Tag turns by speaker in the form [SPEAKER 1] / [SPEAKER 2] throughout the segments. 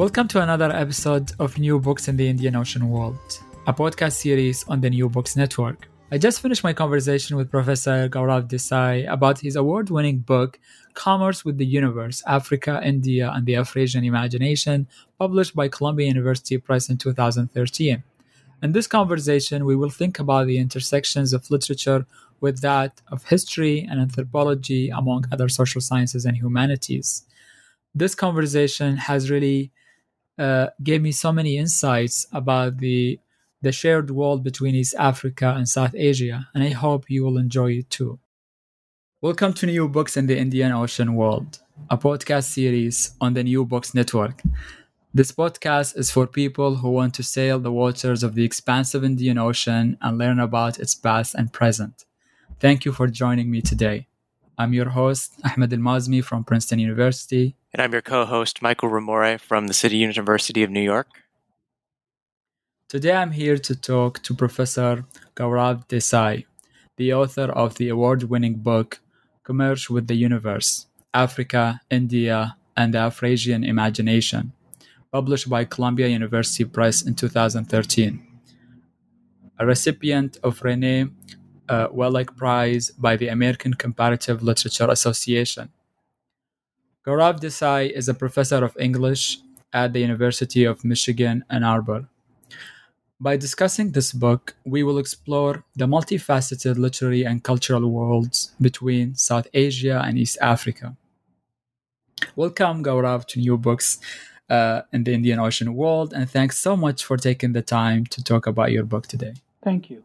[SPEAKER 1] Welcome to another episode of New Books in the Indian Ocean World, a podcast series on the New Books Network. I just finished my conversation with Professor Gaurav Desai about his award winning book, Commerce with the Universe Africa, India, and the Afrasian Imagination, published by Columbia University Press in 2013. In this conversation, we will think about the intersections of literature with that of history and anthropology, among other social sciences and humanities. This conversation has really uh, gave me so many insights about the the shared world between East Africa and South Asia, and I hope you will enjoy it too. Welcome to New Books in the Indian Ocean World, a podcast series on the New Books Network. This podcast is for people who want to sail the waters of the expansive Indian Ocean and learn about its past and present. Thank you for joining me today. I'm your host, Ahmed Al-Mazmi from Princeton University.
[SPEAKER 2] And I'm your co host, Michael Ramore from the City University of New York.
[SPEAKER 1] Today I'm here to talk to Professor Gaurav Desai, the author of the award winning book Commerce with the Universe Africa, India, and the Afrasian Imagination, published by Columbia University Press in 2013. A recipient of René uh, Wellek Prize by the American Comparative Literature Association. Gaurav Desai is a professor of English at the University of Michigan, Ann Arbor. By discussing this book, we will explore the multifaceted literary and cultural worlds between South Asia and East Africa. Welcome, Gaurav, to New Books uh, in the Indian Ocean World, and thanks so much for taking the time to talk about your book today.
[SPEAKER 3] Thank you.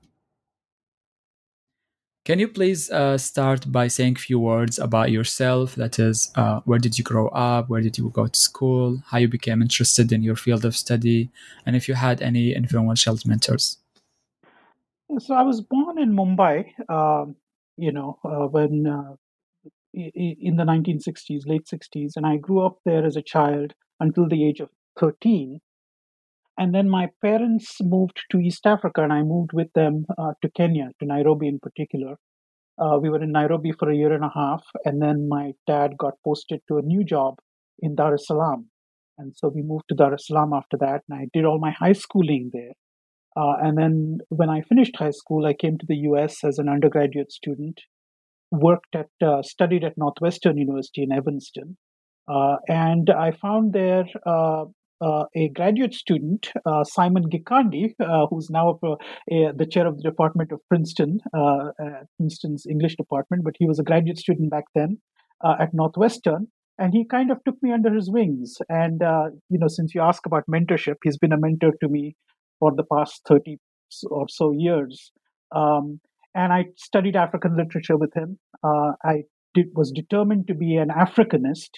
[SPEAKER 1] Can you please uh, start by saying a few words about yourself? That is, uh, where did you grow up? Where did you go to school? How you became interested in your field of study? And if you had any influential mentors?
[SPEAKER 3] So I was born in Mumbai, uh, you know, uh, when uh, in the 1960s, late 60s, and I grew up there as a child until the age of 13. And then my parents moved to East Africa, and I moved with them uh, to Kenya, to Nairobi in particular. Uh, we were in Nairobi for a year and a half, and then my dad got posted to a new job in Dar es Salaam. And so we moved to Dar es Salaam after that, and I did all my high schooling there. Uh, and then when I finished high school, I came to the US as an undergraduate student, worked at, uh, studied at Northwestern University in Evanston. Uh, and I found there uh, uh, a graduate student, uh, Simon Gikandi, uh, who's now a, the chair of the department of Princeton, uh, uh, Princeton's English department, but he was a graduate student back then uh, at Northwestern. And he kind of took me under his wings. And, you know, since you ask about mentorship, he's been a mentor to me for the past 30 or so years. Um, and I studied African literature with him. I did, was determined to be an Africanist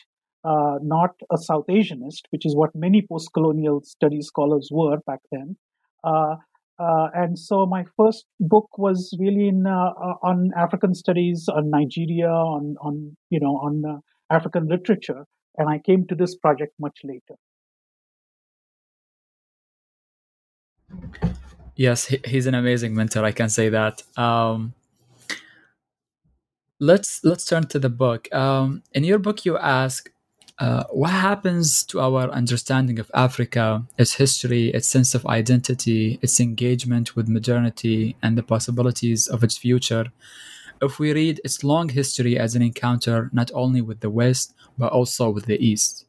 [SPEAKER 3] uh, not a South Asianist, which is what many post colonial studies scholars were back then. Uh, uh, and so my first book was really in uh, uh, on African studies, on Nigeria, on on you know on uh, African literature, and I came to this project much later.
[SPEAKER 1] Yes, he's an amazing mentor. I can say that. Um, let's let's turn to the book. Um, in your book, you ask uh, what happens to our understanding of Africa, its history, its sense of identity, its engagement with modernity, and the possibilities of its future if we read its long history as an encounter not only with the West, but also with the East.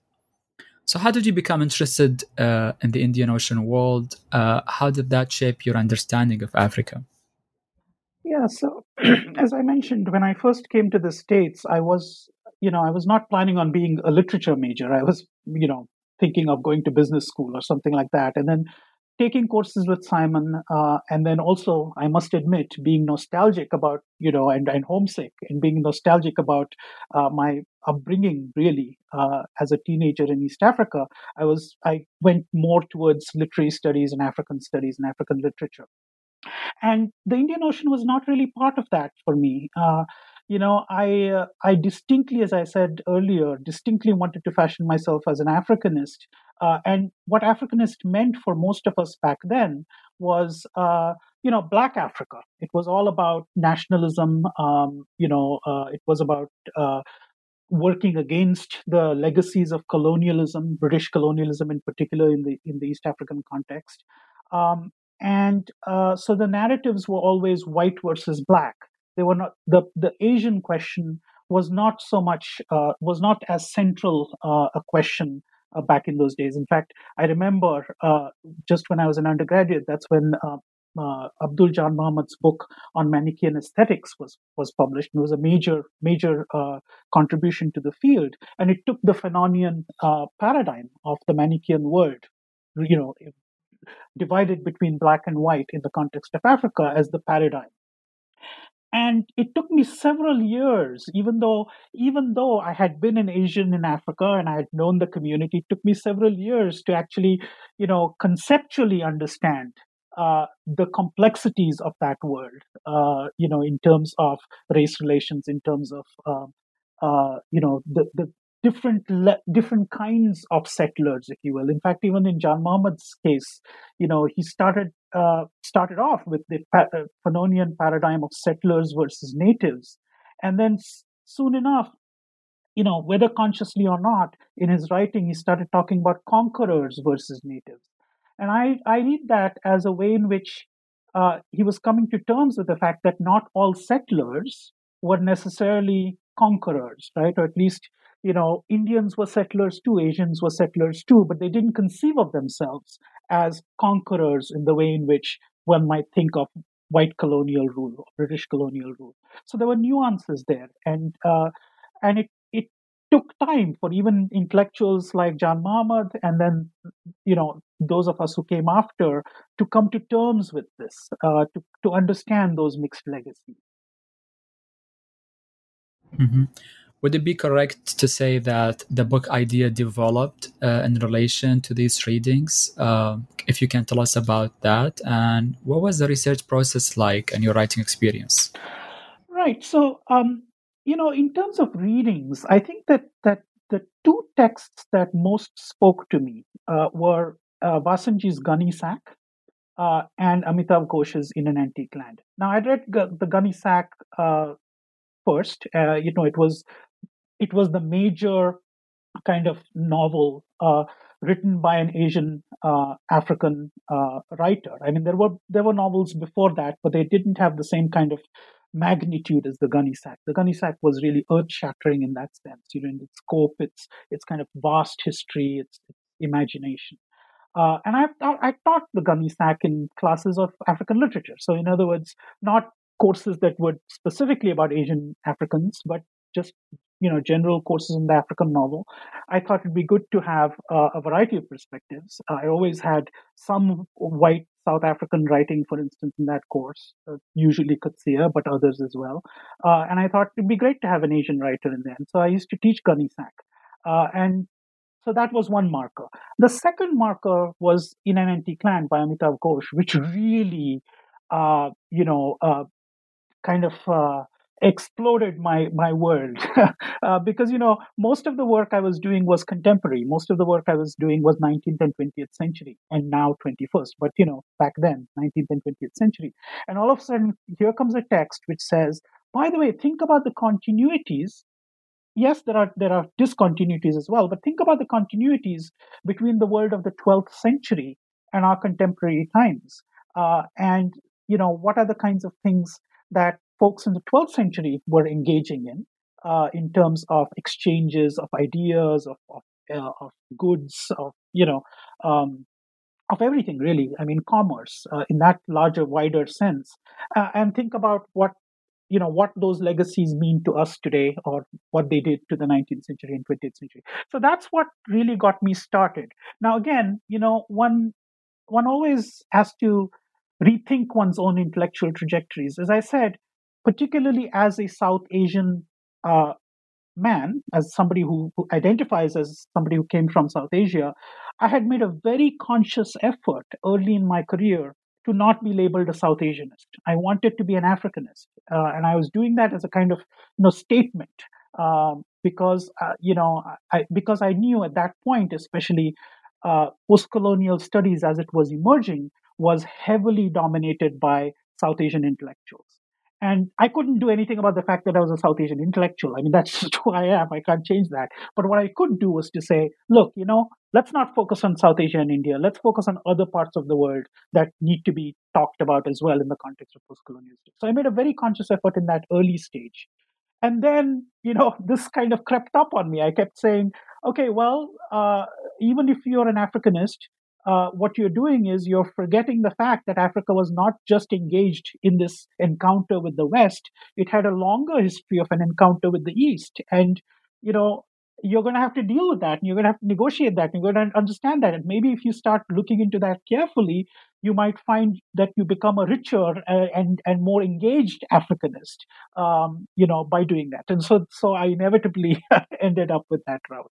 [SPEAKER 1] So, how did you become interested uh, in the Indian Ocean world? Uh, how did that shape your understanding of Africa?
[SPEAKER 3] Yeah, so as I mentioned, when I first came to the States, I was, you know, I was not planning on being a literature major. I was, you know, thinking of going to business school or something like that. And then taking courses with Simon, uh, and then also, I must admit, being nostalgic about, you know, and, and homesick and being nostalgic about uh, my upbringing, really, uh, as a teenager in East Africa, I was, I went more towards literary studies and African studies and African literature. And the Indian Ocean was not really part of that for me. You know, I uh, I distinctly, as I said earlier, distinctly wanted to fashion myself as an Africanist. Uh, and what Africanist meant for most of us back then was, uh, you know, Black Africa. It was all about nationalism. Um, you know, uh, it was about uh, working against the legacies of colonialism, British colonialism in particular, in the in the East African context. Um, and uh, so the narratives were always white versus black they were not the the Asian question was not so much uh, was not as central uh, a question uh, back in those days. In fact, I remember uh, just when I was an undergraduate, that's when uh, uh, Abdul JanMohamed's book on Manichaean aesthetics was was published. It was a major major contribution to the field, and it took the Fanonian paradigm of the Manichaean world, you know, divided between black and white in the context of Africa as the paradigm and it took me several years even though even though i had been an asian in africa and i had known the community it took me several years to actually you know conceptually understand uh, the complexities of that world uh, you know in terms of race relations in terms of um, uh, you know the, the different le- different kinds of settlers, if you will. In fact, even in JanMohamed's case, you know, he started uh, started off with the uh, paradigm of settlers versus natives, and then soon enough, you know, whether consciously or not, in his writing, he started talking about conquerors versus natives, and I I read that as a way in which uh, he was coming to terms with the fact that not all settlers were necessarily conquerors, right? Or at least you know, Indians were settlers too, Asians were settlers too, but they didn't conceive of themselves as conquerors in the way in which one might think of white colonial rule or British colonial rule. So there were nuances there, and uh, and it it took time for even intellectuals like JanMohamed and then you know those of us who came after to come to terms with this, uh, to to understand those mixed legacies.
[SPEAKER 1] Mm-hmm. Would it be correct to say that the book idea developed uh, in relation to these readings? Uh, if you can tell us about that, and what was the research process like and your writing experience?
[SPEAKER 3] Right. So, um, you know, in terms of readings, I think that that the two texts that most spoke to me uh, were uh, Vassanji's Gunny Sack uh, and Amitav Ghosh's In an Antique Land. Now, I read G- the Gunny Sack uh, first. Uh, you know, it was it was the major kind of novel uh, written by an Asian uh, African uh, writer. I mean, there were there were novels before that, but they didn't have the same kind of magnitude as the Gunny Sack. The Gunny Sack was really earth shattering in that sense. You know, in its scope, its its kind of vast history, its, its imagination. Uh, and I, I taught the Gunny Sack in classes of African literature. So, in other words, not courses that were specifically about Asian Africans, but just you know general courses in the African novel, I thought it'd be good to have uh, a variety of perspectives. I always had some white South African writing, for instance, in that course, uh, usually Coetzee, but others as well. Uh, and I thought it'd be great to have an Asian writer in there. And so I used to teach Gunny Sack. Uh, and so that was one marker. The second marker was In an Antique Land by Amitav Ghosh, which really, uh, you know, kind of exploded my my world. Uh, because you know most of the work i was doing was contemporary. Most of the work i was doing was 19th and 20th century and now 21st but you know back then 19th and 20th century. And all of a sudden here comes a text which says by the way think about the continuities. Yes there are there are discontinuities as well but think about the continuities between the world of the 12th century and our contemporary times. Uh, and you know what are the kinds of things that folks in the 12th century were engaging in, uh, in terms of exchanges of ideas, of of, uh, of goods, of you know, um, of everything really. I mean, commerce uh, in that larger, wider sense, and think about what you know what those legacies mean to us today or what they did to the 19th century and 20th century. So that's what really got me started. Now again you know one one always has to rethink one's own intellectual trajectories. As i said particularly as a south asian uh, man as somebody who, who identifies as somebody who came from south asia i had made a very conscious effort early in my career to not be labeled a South Asianist. I wanted to be an Africanist, uh, and I was doing that as a kind of you know statement um, because uh, you know I, because I knew at that point, especially uh, post-colonial studies as it was emerging, was heavily dominated by South Asian intellectuals. And I couldn't do anything about the fact that I was a South Asian intellectual. I mean, that's just who I am. I can't change that. But what I could do was to say, look, you know, let's not focus on South Asia and India. Let's focus on other parts of the world that need to be talked about as well in the context of post-colonial So I made a very conscious effort in that early stage. And then, you know, this kind of crept up on me. I kept saying, okay, well, uh, even if you're an Africanist, uh, what you're doing is you're forgetting the fact that Africa was not just engaged in this encounter with the West, it had a longer history of an encounter with the East. And, you know, you're going to have to deal with that and you're going to have to negotiate that and you're going to understand that. And maybe if you start looking into that carefully, you might find that you become a richer uh, and, and more engaged Africanist, um, you know, by doing that. And so, so I inevitably ended up with that route.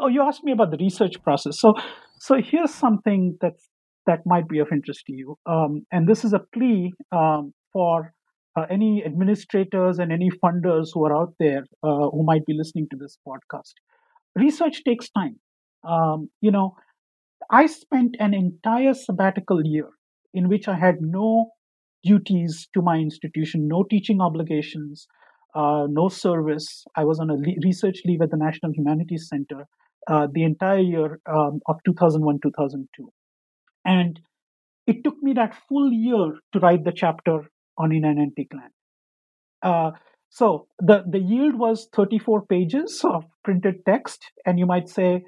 [SPEAKER 3] Oh, you asked me about the research process. So, so here's something that's that might be of interest to you, um, and this is a plea um, for uh, any administrators and any funders who are out there uh, who might be listening to this podcast. Research takes time. Um, you know, I spent an entire sabbatical year in which I had no duties to my institution, no teaching obligations, uh, no service. I was on a le- research leave at the National Humanities Center uh, the entire year um, of 2001 2002. And it took me that full year to write the chapter on In an Antique Land. Uh, so the, the yield was 34 pages of printed text, and you might say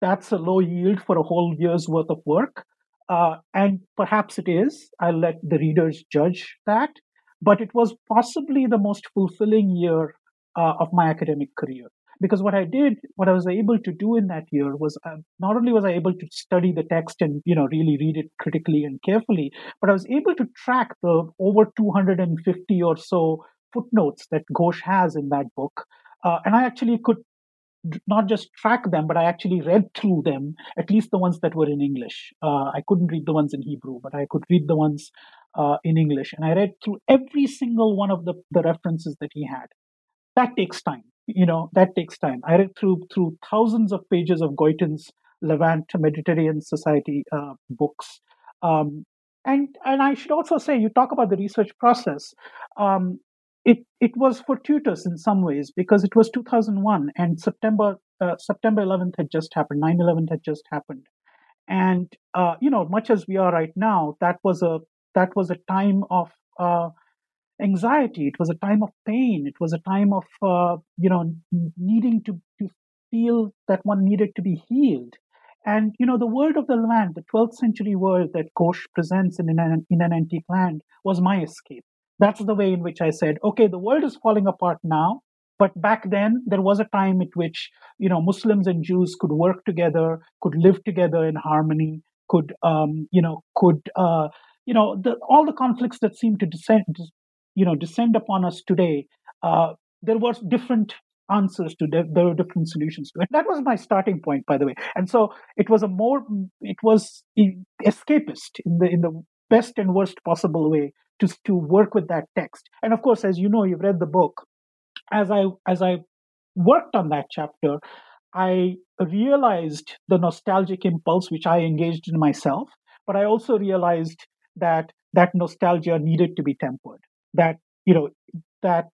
[SPEAKER 3] that's a low yield for a whole year's worth of work. Uh, and perhaps it is. I'll let the readers judge that but it was possibly the most fulfilling year uh, of my academic career. Because what i did what i was able to do in that year was uh, not only was i able to study the text and you know really read it critically and carefully but i was able to track the over 250 or so footnotes that ghosh has in that book. Uh, and i actually could not just track them, but I actually read through them, at least the ones that were in English. Uh, I couldn't read the ones in Hebrew, but I could read the ones uh, in English. And I read through every single one of the, the references that he had. That takes time. You know, that takes time. I read through through thousands of pages of Goitein's Levant Mediterranean Society uh, books. Um, and and I should also say, you talk about the research process. Um, it it was fortuitous in some ways because it was 2001 and September uh, September 11th had just happened. 9/11 had just happened, and uh, you know, much as we are right now, that was a that was a time of uh, anxiety. It was a time of pain. It was a time of uh, you know needing to, to feel that one needed to be healed. And you know the world of the land, the 12th century world that Ghosh presents in an, in Inanenti land, was my escape. That's the way in which I said, okay, the world is falling apart now, but back then there was a time at which you know Muslims and Jews could work together, could live together in harmony, could um, you know could uh, you know, the, all the conflicts that seem to descend, you know, descend upon us today, uh, there was different answers to them. There were different solutions to it. That was my starting point, by the way. And so it was a more, it was escapist in the in the best and worst possible way to to work with that text. And of course, as you know, you've read the book. As I as I worked on that chapter, I realized the nostalgic impulse which I engaged in myself, but I also realized that that nostalgia needed to be tempered. That you know that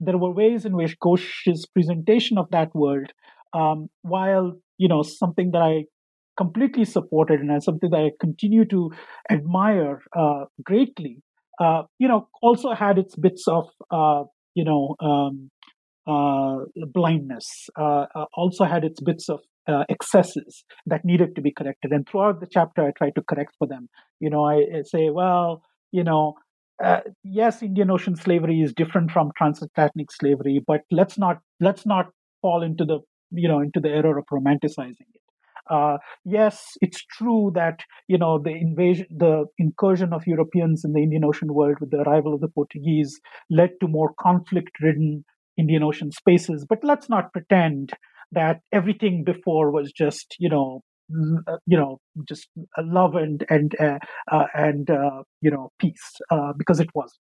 [SPEAKER 3] there were ways in which Ghosh's presentation of that world, um, while you know something that I completely supported and as something that I continue to admire uh, greatly, uh, you know, also had its bits of, uh, you know, um, uh, blindness, uh, uh, also had its bits of excesses that needed to be corrected. And throughout the chapter, I try to correct for them. You know, I, I say, well, you know, yes, Indian Ocean slavery is different from transatlantic slavery, but let's not let's not fall into the you know into the error of romanticizing it. Uh, yes, it's true that you know the invasion, the incursion of Europeans in the Indian Ocean world with the arrival of the Portuguese led to more conflict-ridden Indian Ocean spaces. But let's not pretend that everything before was just you know uh, you know just love and and uh, uh, and uh, you know peace uh, because it wasn't.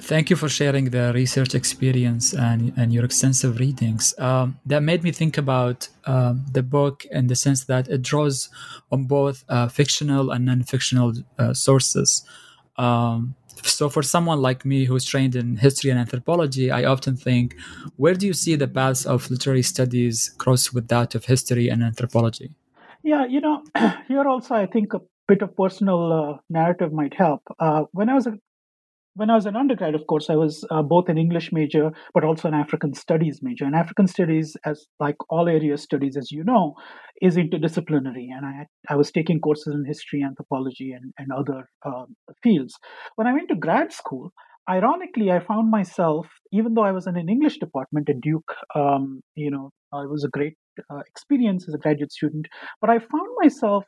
[SPEAKER 1] Thank you for sharing the research experience and, and your extensive readings. Um, that made me think about um, the book in the sense that it draws on both uh, fictional and non fictional sources. Um, so for someone like me who's trained in history and anthropology i often think where do you see the paths of literary studies cross with that of history and anthropology
[SPEAKER 3] yeah you know here also i think a bit of personal uh, narrative might help uh, when i was a when I was an undergrad, of course, I was uh, both an English major, but also an African studies major. And African studies, as like all area studies, as you know, is interdisciplinary. And I, I was taking courses in history, anthropology, and, and other um, fields. When I went to grad school, ironically, I found myself, even though I was in an English department at Duke, um, you know, it was a great uh, experience as a graduate student, but I found myself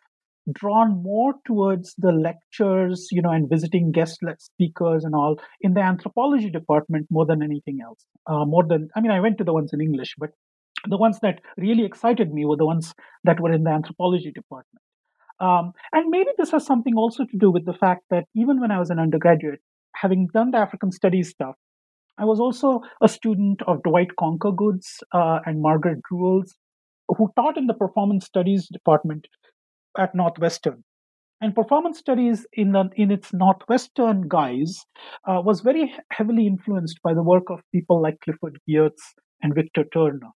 [SPEAKER 3] drawn more towards the lectures, you know, and visiting guest speakers and all in the anthropology department more than anything else. Uh, more than, I mean, I went to the ones in English, but the ones that really excited me were the ones that were in the anthropology department. Um, and maybe this has something also to do with the fact that even when I was an undergraduate, having done the African studies stuff, I was also a student of Dwight Conquergood's uh, and Margaret Drewal's, who taught in the performance studies department at Northwestern. And performance studies in, the, in its Northwestern guise uh, was very heavily influenced by the work of people like Clifford Geertz and Victor Turner.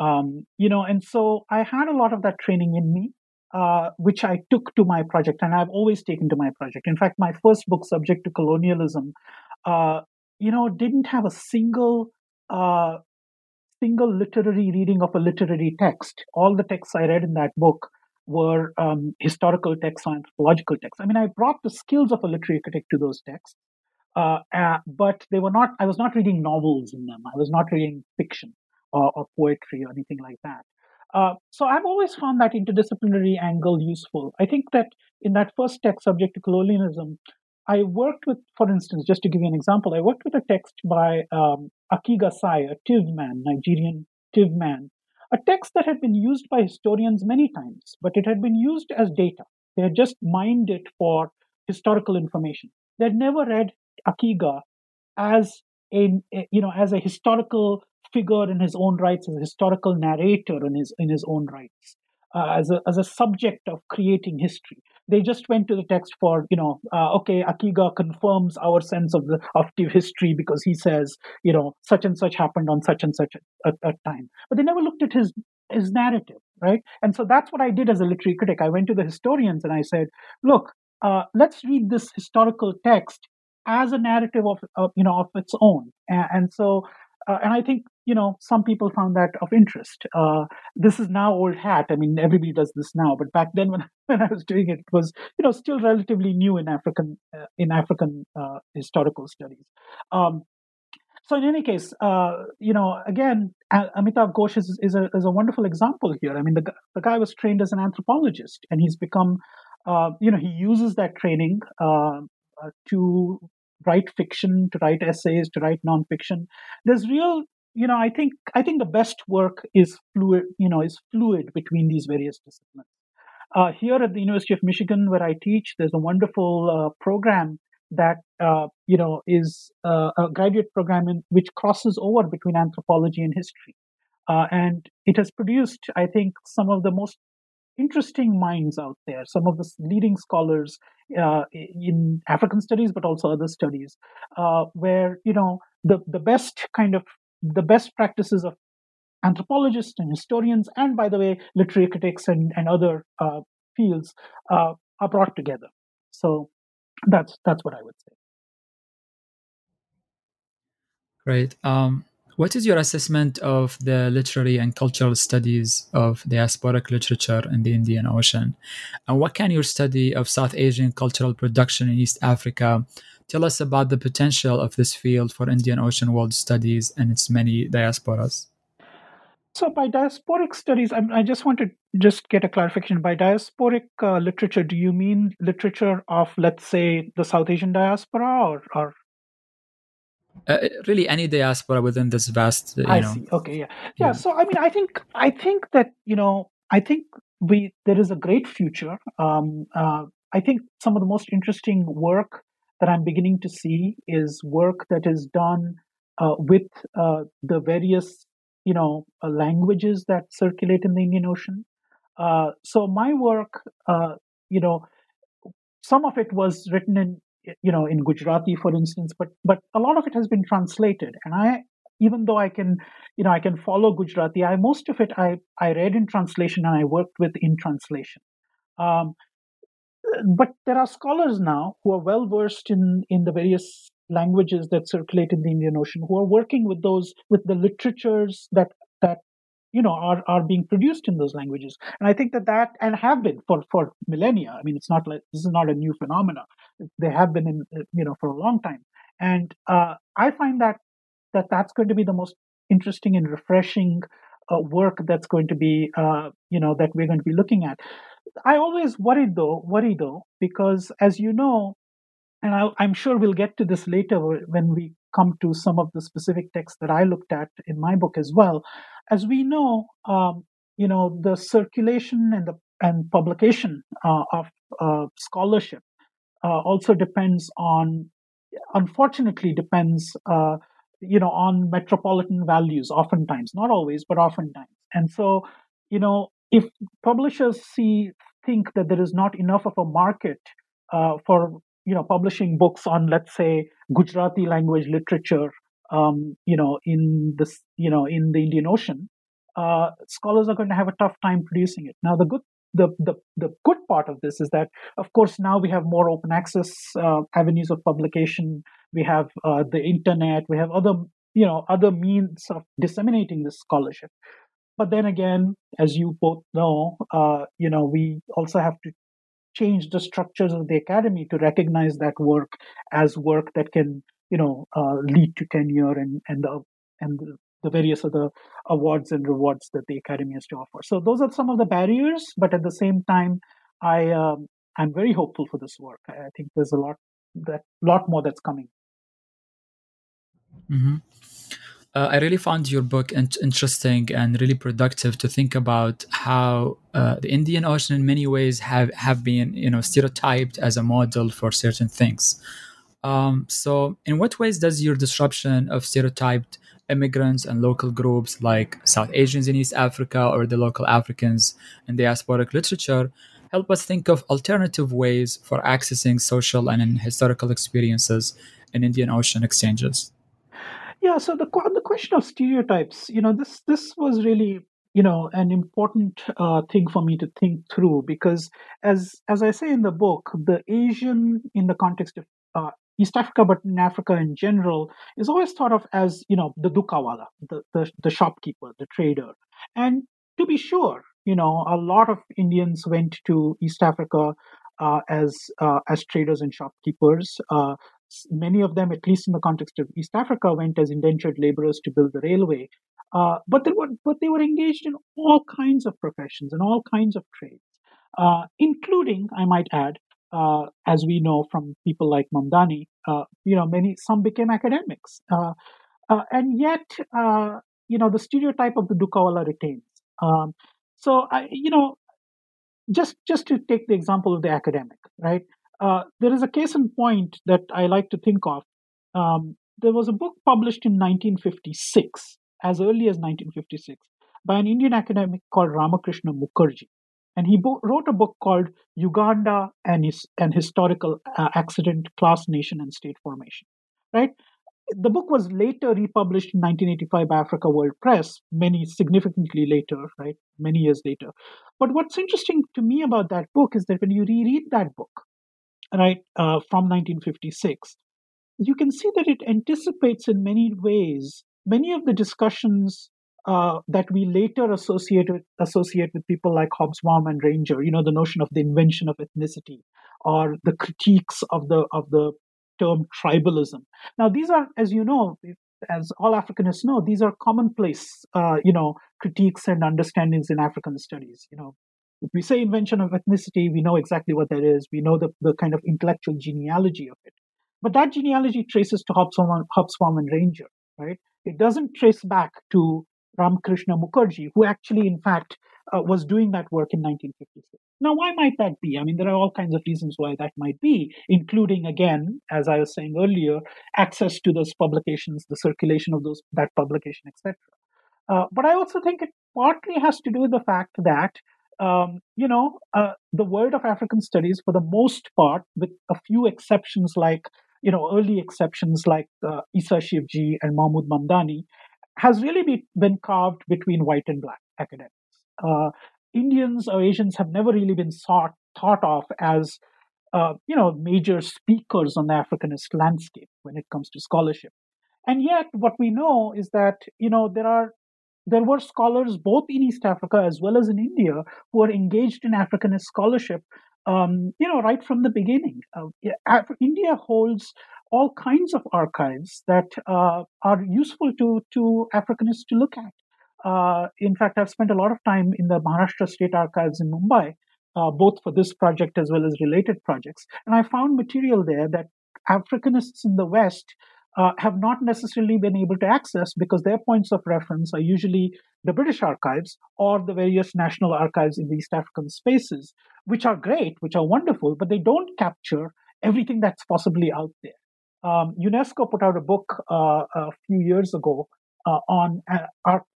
[SPEAKER 3] Um, you know, and so I had a lot of that training in me, uh, which I took to my project, and I've always taken to my project. In fact, my first book, Subject to Colonialism, uh, you know, didn't have a single uh, single literary reading of a literary text. All the texts I read in that book were um, historical texts or anthropological texts. I mean, I brought the skills of a literary critic to those texts, uh, uh, but they were not. I was not reading novels in them. I was not reading fiction or, or poetry or anything like that. Uh, so I've always found that interdisciplinary angle useful. I think that in that first text, subject to colonialism, I worked with, for instance, just to give you an example, I worked with a text by um, Akiga Sai, a Tiv man, Nigerian Tiv man, a text that had been used by historians many times, but it had been used as data. They had just mined it for historical information. They had never read Akiga as a, you know as a historical figure in his own rights, as a historical narrator in his in his own rights, uh, as a as a subject of creating history they just went to the text for you know uh, okay akiga confirms our sense of the of history because he says you know such and such happened on such and such a, a, a time. But they never looked at his his narrative right? And so that's what i did as a literary critic. I went to the historians and i said look uh, let's read this historical text as a narrative of, of you know of its own. And, and so uh, and I think you know some people found that of interest. Uh, this is now old hat. I mean, everybody does this now, but back then when when I was doing it, it was you know still relatively new in African uh, in African uh, historical studies. Um, so in any case, uh, you know, again, Amitav Ghosh is, is, a, is a wonderful example here. I mean, the, the guy was trained as an anthropologist, and he's become, uh, you know, he uses that training to write fiction, to write essays, to write nonfiction. There's real, you know, I think I think the best work is fluid, you know, is fluid between these various disciplines. Uh, here at the University of Michigan, where I teach, there's a wonderful uh, program that uh, you know is uh, a graduate program in, which crosses over between anthropology and history, uh, and it has produced, I think, some of the most interesting minds out there, some of the leading scholars uh, in African studies, but also other studies, uh, where you know the the best kind of the best practices of anthropologists and historians, and by the way, literary critics and and other uh, fields uh, are brought together. So that's that's what I would say.
[SPEAKER 1] Great. Um, what is your assessment of the literary and cultural studies of diasporic literature in the Indian Ocean? And what can your study of South Asian cultural production in East Africa tell us about the potential of this field for Indian Ocean world studies and its many diasporas?
[SPEAKER 3] So, by diasporic studies, I, I just want to just get a clarification. By diasporic uh, literature, do you mean literature of, let's say, the South Asian diaspora, or, or
[SPEAKER 1] uh, really any diaspora within this vast you
[SPEAKER 3] I
[SPEAKER 1] know
[SPEAKER 3] see. Okay, yeah. yeah, yeah. So I mean, I think I think that you know, I think we there is a great future. Um, uh, I think some of the most interesting work that I'm beginning to see is work that is done uh, with uh, the various you know uh, languages that circulate in the Indian Ocean. Uh, so my work, you know, some of it was written in you know in gujarati for instance but but a lot of it has been translated. And i even though i can you know i can follow gujarati i most of it i i read in translation and i worked with in translation. Um, but there are scholars now who are well versed in in the various languages that circulate in the indian ocean who are working with those with the literatures that you know are are being produced in those languages. And i think that that and have been for for millennia. I mean it's not like this is not a new phenomena. They have been in you know for a long time. And uh, i find that that that's going to be the most interesting and refreshing uh, work that's going to be uh, you know that we're going to be looking at. I always worry though worry though because as you know and I, i'm sure we'll get to this later when we come to some of the specific texts that i looked at in my book as well as we know um, you know the circulation and the and publication uh, of uh, scholarship uh, also depends on, unfortunately, depends, uh, you know, on metropolitan values. Oftentimes, not always, but oftentimes. And so, you know, if publishers see think that there is not enough of a market uh, for you know publishing books on, let's say, Gujarati language literature, um, you know, in this, you know, in the Indian Ocean, uh, scholars are going to have a tough time producing it. Now, the good the, the, the good part of this is that, of course, now we have more open access uh, avenues of publication. We have uh, the internet. We have other, you know, other means of disseminating this scholarship. But then again, as you both know, uh, you know, we also have to change the structures of the academy to recognize that work as work that can, you know, uh, lead to tenure and and the and the various other awards and rewards that the academy has to offer. So those are some of the barriers, but at the same time, I um, I'm very hopeful for this work. I think there's a lot that lot more that's coming.
[SPEAKER 1] Mm-hmm. Uh, I really found your book in- interesting and really productive to think about how uh, the Indian Ocean, in many ways, have have been you know stereotyped as a model for certain things. Um, so, in what ways does your disruption of stereotyped immigrants and local groups like South Asians in East Africa or the local Africans in diasporic literature help us think of alternative ways for accessing social and historical experiences in Indian Ocean exchanges.
[SPEAKER 3] Yeah, so the the question of stereotypes, you know, this this was really you know an important uh, thing for me to think through because as as I say in the book, the Asian in the context of uh, East Africa, but in Africa in general, is always thought of as you know the dukawala, the, the, the shopkeeper, the trader. And to be sure, you know a lot of Indians went to East Africa uh, as uh, as traders and shopkeepers. Uh, many of them, at least in the context of East Africa, went as indentured laborers to build the railway. Uh, but they were but they were engaged in all kinds of professions and all kinds of trades, uh, including, I might add, uh, as we know from people like Mamdani, uh, you know, many some became academics, uh, uh and yet, you know, the stereotype of the Dukawala retains. Um, so, I, you know, just just to take the example of the academic, right? Uh, there is a case in point that I like to think of. Um, there was a book published in 1956, as early as 1956, by an Indian academic called Ramakrishna Mukherjee and he bo- wrote a book called Uganda and his an historical uh, accident, class, nation, and state formation. Right. the book was later republished in 1985 by Africa World Press, many significantly later, right? Many years later. But what's interesting to me about that book is that when you reread that book, right, uh, from 1956, you can see that it anticipates in many ways many of the discussions uh, that we later associate with, associate with people like Hobsbawm and Ranger. You know, the notion of the invention of ethnicity or the critiques of the of the term tribalism. Now, these are, as you know, as all Africanists know, these are commonplace, uh, you know, critiques and understandings in African studies. You know, if we say invention of ethnicity, we know exactly what that is. We know the, the kind of intellectual genealogy of it. But that genealogy traces to Hobsbawm, and Ranger, right? It doesn't trace back to Ramakrishna Mukherjee, who actually, in fact, uh, was doing that work in 1956. Now, why might that be? I mean, there are all kinds of reasons why that might be, including, again, as I was saying earlier, access to those publications, the circulation of those that publication, etc. Uh, but I also think it partly has to do with the fact that um, you know, uh, the world of African studies, for the most part, with a few exceptions like, you know, early exceptions like uh, Issa Shivji and Mahmood Mamdani, has really be, been carved between white and black academics. Uh, Indians or Asians have never really been thought, thought of as, uh, you know, major speakers on the Africanist landscape when it comes to scholarship. And yet, what we know is that, you know, there are there were scholars both in East Africa as well as in India who were engaged in Africanist scholarship, um, you know, right from the beginning. Uh, India holds all kinds of archives that uh, are useful to, to Africanists to look at. Uh, in fact, I've spent a lot of time in the Maharashtra State Archives in Mumbai, uh, both for this project as well as related projects. And I found material there that Africanists in the West uh, have not necessarily been able to access because their points of reference are usually the British archives or the various national archives in the East African spaces, which are great, which are wonderful, but they don't capture everything that's possibly out there. Um, UNESCO put out a book uh, a few years ago uh, on uh, ar-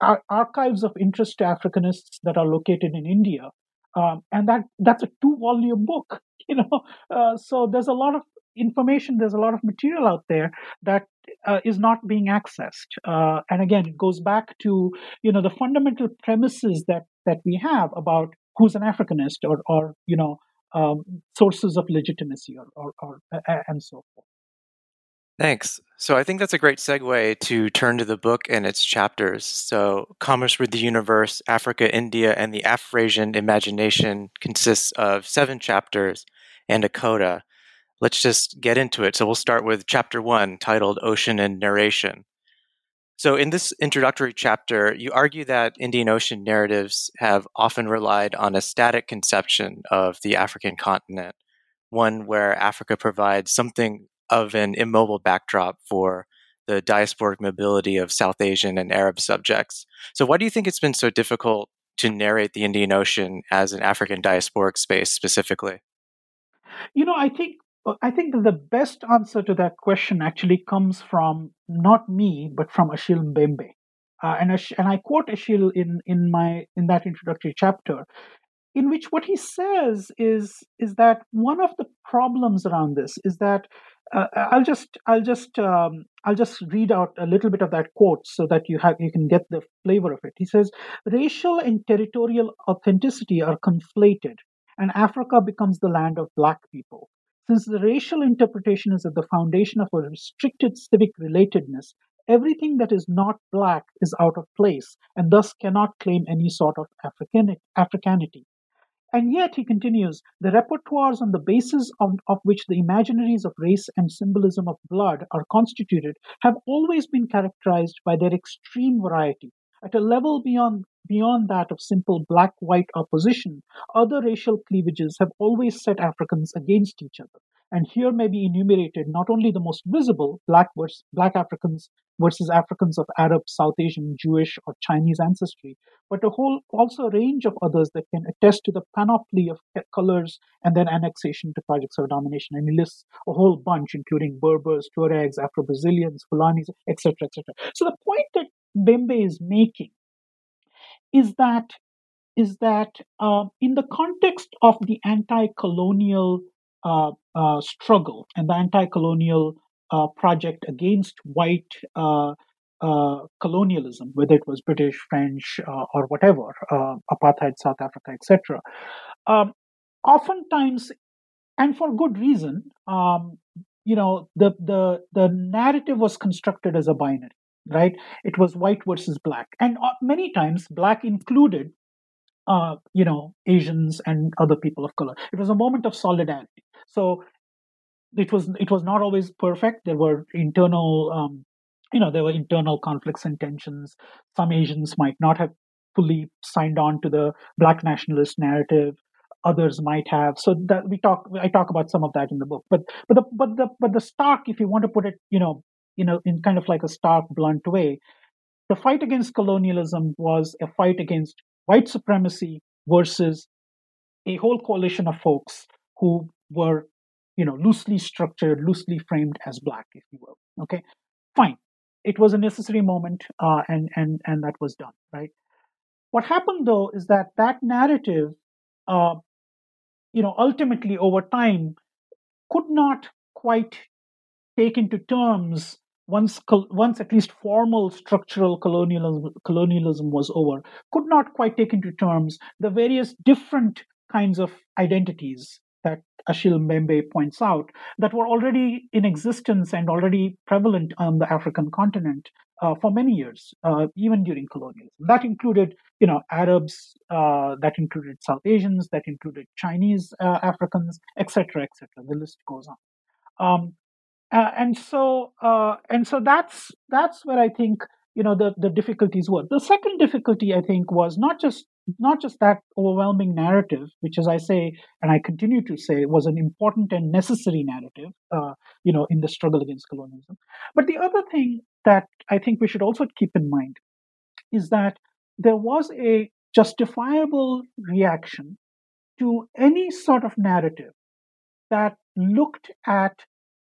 [SPEAKER 3] ar- archives of interest to Africanists that are located in India, um, and that that's a two-volume book. You know, uh, so there's a lot of information. There's a lot of material out there that uh, is not being accessed. Uh, and again, it goes back to you know the fundamental premises that that we have about who's an Africanist or or you know um, sources of legitimacy or, or, or and so forth.
[SPEAKER 2] Thanks. So I think that's a great segue to turn to the book and its chapters. So, Commerce with the Universe, Africa, India, and the Afrasian Imagination consists of seven chapters and a coda. Let's just get into it. So, we'll start with chapter one, titled Ocean and Narration. So, in this introductory chapter, you argue that Indian Ocean narratives have often relied on a static conception of the African continent, one where Africa provides something of an immobile backdrop for the diasporic mobility of South Asian and Arab subjects. So, why do you think it's been so difficult to narrate the Indian Ocean as an African diasporic space specifically?
[SPEAKER 3] You know, I think I think the best answer to that question actually comes from not me, but from Achille Mbembe. Uh, and, and I quote Achille in, in my in that introductory chapter in which what he says is is that one of the problems around this is that uh, I'll just I'll just um, I'll just read out a little bit of that quote so that you have you can get the flavor of it. He says, "Racial and territorial authenticity are conflated, and Africa becomes the land of black people. Since the racial interpretation is at the foundation of a restricted civic relatedness, everything that is not black is out of place and thus cannot claim any sort of Africanity. And yet, he continues, the repertoires on the basis of, of which the imaginaries of race and symbolism of blood are constituted have always been characterized by their extreme variety. At a level beyond, beyond that of simple black white opposition, other racial cleavages have always set Africans against each other. And here may be enumerated not only the most visible, black, versus, black Africans versus Africans of Arab, South Asian, Jewish, or Chinese ancestry, but a whole also a range of others that can attest to the panoply of colors and then annexation to projects of domination. And he lists a whole bunch, including Berbers, Tuaregs, Afro-Brazilians, Fulanis, etc., etc. So the point that Mbembe is making is that is that uh, in the context of the anti-colonial uh, uh, struggle and the anti-colonial uh, project against white uh, uh, colonialism, whether it was British, French, or whatever, apartheid, South Africa, etc. Um, oftentimes, and for good reason, um, you know, the the the narrative was constructed as a binary, right? It was white versus black, and uh, many times black included, uh, you know, Asians and other people of color. It was a moment of solidarity. So it was it was not always perfect. There were internal um, you know there were internal conflicts and tensions some asians might not have fully signed on to the black nationalist narrative others might have so that we talk i talk about some of that in the book but but the but the but the stark if you want to put it you know you know in kind of like a stark blunt way the fight against colonialism was a fight against white supremacy versus a whole coalition of folks who were you know loosely structured loosely framed as black if you will okay fine it was a necessary moment, uh, and and and that was done. Right. What happened though is that that narrative, uh, you know, ultimately over time, could not quite take into terms once once at least formal structural colonialism colonialism was over could not quite take into terms the various different kinds of identities that Achille Mbembe points out that were already in existence and already prevalent on the African continent uh, for many years, uh, even during colonialism. That included, you know, Arabs, uh, that included South Asians, that included Chinese uh, Africans, etc., etc. The list goes on. Um, and so, uh, and so that's that's where I think you know the the difficulties were. The second difficulty, I think, was not just not just that overwhelming narrative, which, as I say, and I continue to say, was an important and necessary narrative, uh, you know, in the struggle against colonialism. But the other thing that I think we should also keep in mind is that there was a justifiable reaction to any sort of narrative that looked at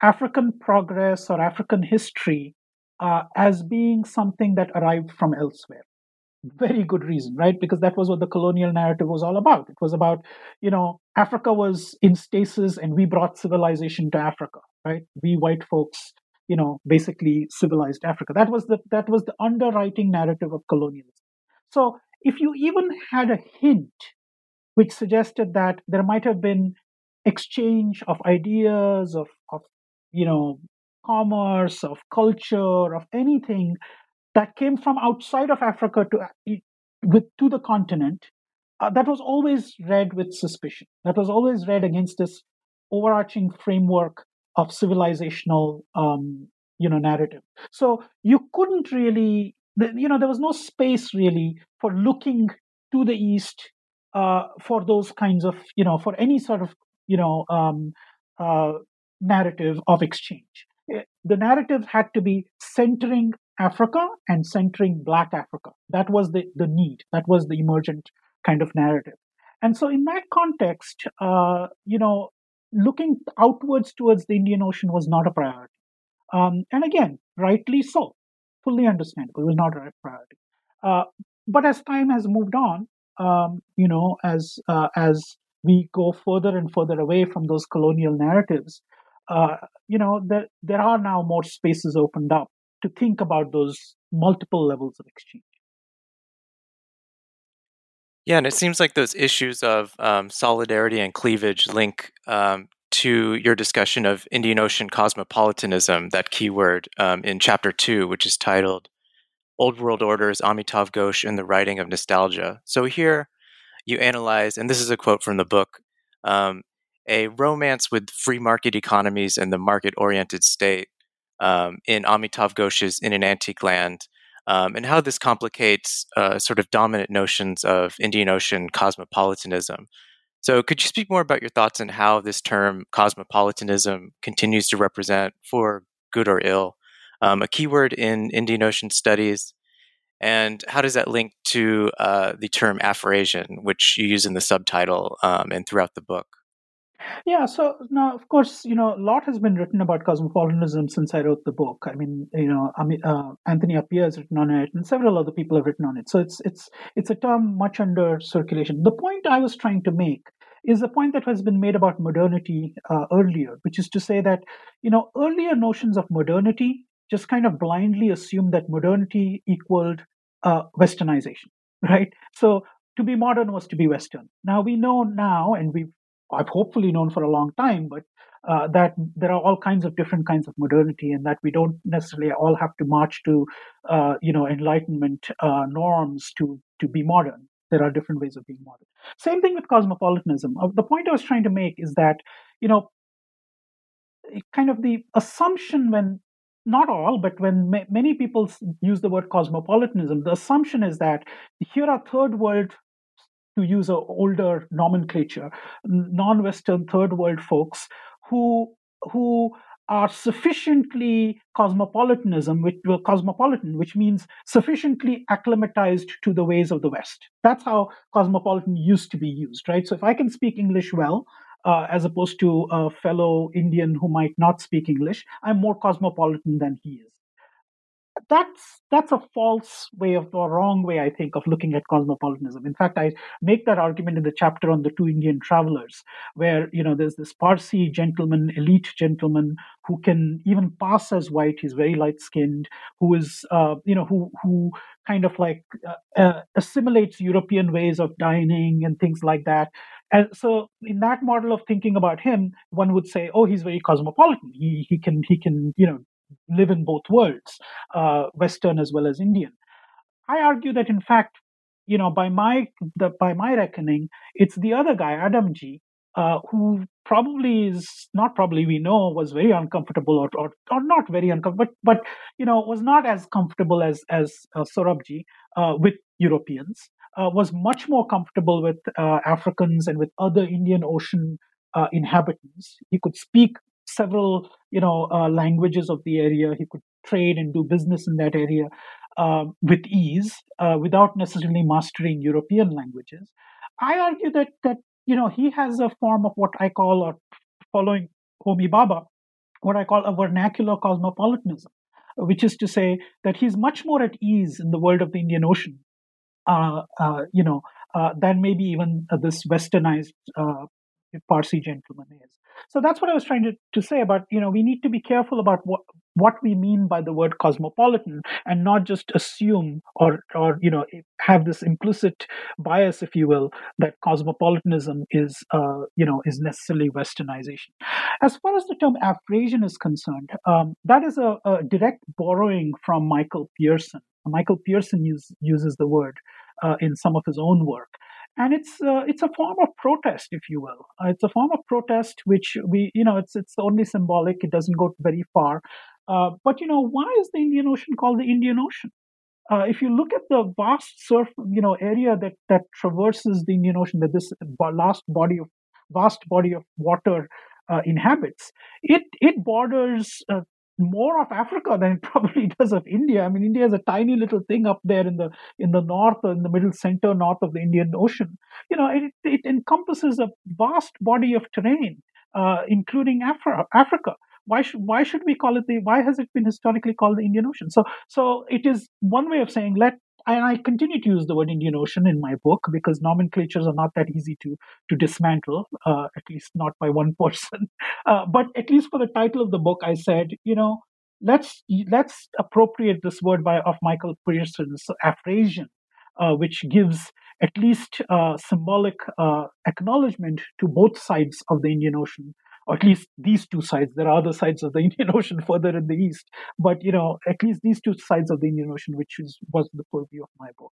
[SPEAKER 3] African progress or African history uh, as being something that arrived from elsewhere very good reason, right? Because that was what the colonial narrative was all about. It was about, you know, Africa was in stasis and we brought civilization to Africa, right? We white folks, you know, basically civilized Africa. That was the that was the underwriting narrative of colonialism. So if you even had a hint which suggested that there might have been exchange of ideas, of of you know, commerce, of culture, of anything that came from outside of Africa to with to the continent, uh, that was always read with suspicion. That was always read against this overarching framework of civilizational, um, you know, narrative. So you couldn't really, you know, there was no space really for looking to the east uh, for those kinds of, you know, for any sort of, you know, um, uh, narrative of exchange. Eh, the narrative had to be centering Africa and centering Black Africa. That was the, the need, that was the emergent kind of narrative. And so, in that context, uh, you know, looking outwards towards the Indian Ocean was not a priority. Um, and again, rightly so, fully understandable, it was not a priority. Uh, but as time has moved on, um, you know, as uh, as we go further and further away from those colonial narratives, uh, you know, there there are now more spaces opened up to think about those multiple levels of exchange.
[SPEAKER 2] Yeah, and it seems like those issues of um, solidarity and cleavage link um, to your discussion of Indian Ocean cosmopolitanism, that keyword um, in chapter two, which is titled Old World Orders, Amitav Ghosh, and the Writing of Nostalgia. So here you analyze, and this is a quote from the book um, a romance with free market economies and the market oriented state um, in Amitav Ghosh's In an Antique Land, um, and how this complicates uh, sort of dominant notions of Indian Ocean cosmopolitanism. So, could you speak more about your thoughts on how this term cosmopolitanism continues to represent, for good or ill, um, a keyword in Indian Ocean studies? And how does that link to uh, the term Afrasian, which you use in the subtitle um, and throughout the book?
[SPEAKER 3] Yeah, so now, of course, you know, a lot has been written about cosmopolitanism since I wrote the book. I mean, you know, I mean, uh, Anthony Appiah has written on it, and several other people have written on it. So it's it's it's a term much under circulation. The point I was trying to make is a point that has been made about modernity uh, earlier, which is to say that, you know, earlier notions of modernity just kind of blindly assumed that modernity equaled uh, westernization, right? So to be modern was to be Western. Now we know now, and we've I've hopefully known for a long time, but uh, that there are all kinds of different kinds of modernity, and that we don't necessarily all have to march to, uh, you know, Enlightenment uh, norms to to be modern. There are different ways of being modern. Same thing with cosmopolitanism. Uh, the point I was trying to make is that, you know, kind of the assumption when not all, but when ma- many people use the word cosmopolitanism, the assumption is that here are third world to use an older nomenclature, non-Western third world folks who who are sufficiently cosmopolitanism, which well, cosmopolitan, which means sufficiently acclimatized to the ways of the West. That's how cosmopolitan used to be used, right? So if I can speak English well, uh, as opposed to a fellow Indian who might not speak English, I'm more cosmopolitan than he is that's that's a false way of or wrong way i think of looking at cosmopolitanism. In fact i make that argument in the chapter on the two indian travelers where you know there's this parsi gentleman elite gentleman who can even pass as white he's very light skinned who is uh, you know who who kind of like uh, uh, assimilates european ways of dining and things like that. And so in that model of thinking about him one would say oh he's very cosmopolitan. He he can he can you know live in both worlds, uh, Western as well as Indian. I argue that in fact, you know, by my the, by my reckoning, it's the other guy, Adamji, uh, who probably is not probably we know was very uncomfortable or, or, or not very uncomfortable, but, but you know was not as comfortable as as uh, Sorabji uh, with Europeans. Uh, was much more comfortable with uh, Africans and with other Indian Ocean uh, inhabitants. He could speak several you know uh, languages of the area. He could trade and do business in that area uh, with ease uh, without necessarily mastering European languages. I argue that that you know he has a form of what I call, or following Homi Bhabha, what I call a vernacular cosmopolitanism, which is to say that he's much more at ease in the world of the Indian Ocean, uh, uh, you know, uh, than maybe even this westernized Parsi gentleman is. So that's what I was trying to, to say about, you know, we need to be careful about what what we mean by the word cosmopolitan and not just assume or or you know have this implicit bias if you will that cosmopolitanism is uh, you know is necessarily westernization. As far as the term afrasian is concerned um, that is a, a, direct borrowing from michael pearson. Michael pearson use, uses the word uh, in some of his own work and it's uh, it's a form of protest, if you will. Uh, it's a form of protest which we, you know, it's it's only symbolic. It doesn't go very far. Uh, but you know, why is the Indian Ocean called the Indian Ocean? Uh, if you look at the vast surf, you know, area that that traverses the Indian Ocean, that this last body of vast body of water uh, inhabits, it it borders uh, more of Africa than it probably does of India. I mean, India is a tiny little thing up there in the in the north or in the middle center north of the Indian Ocean. You know, it, it encompasses a vast body of terrain, uh, including Afri- Africa. Why should why should we call it the? Why has it been historically called the Indian Ocean? So so it is one way of saying let and I continue to use the word Indian Ocean in my book because nomenclatures are not that easy to to dismantle, uh, at least not by one person. Uh, but at least for the title of the book, I said, you know, let's let's appropriate this word by of Michael Pearson's Afrasian, uh, which gives at least uh, symbolic uh, acknowledgement to both sides of the Indian Ocean at least these two sides. There are other sides of the Indian Ocean further in the east, but you know, at least these two sides of the Indian Ocean, which is, was the purview of my book.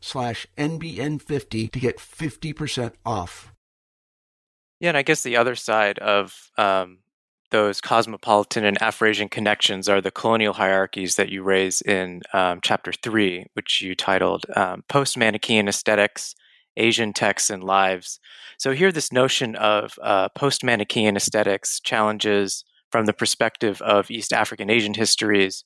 [SPEAKER 4] slash NBN50 to get 50% off.
[SPEAKER 2] Yeah, and I guess the other side of um, those cosmopolitan and Afrasian connections are the colonial hierarchies that you raise in um, chapter three, which you titled um, Post Manichaean Aesthetics, Asian Texts and Lives. So, here, this notion of uh, post Manichaean aesthetics challenges from the perspective of East African Asian histories.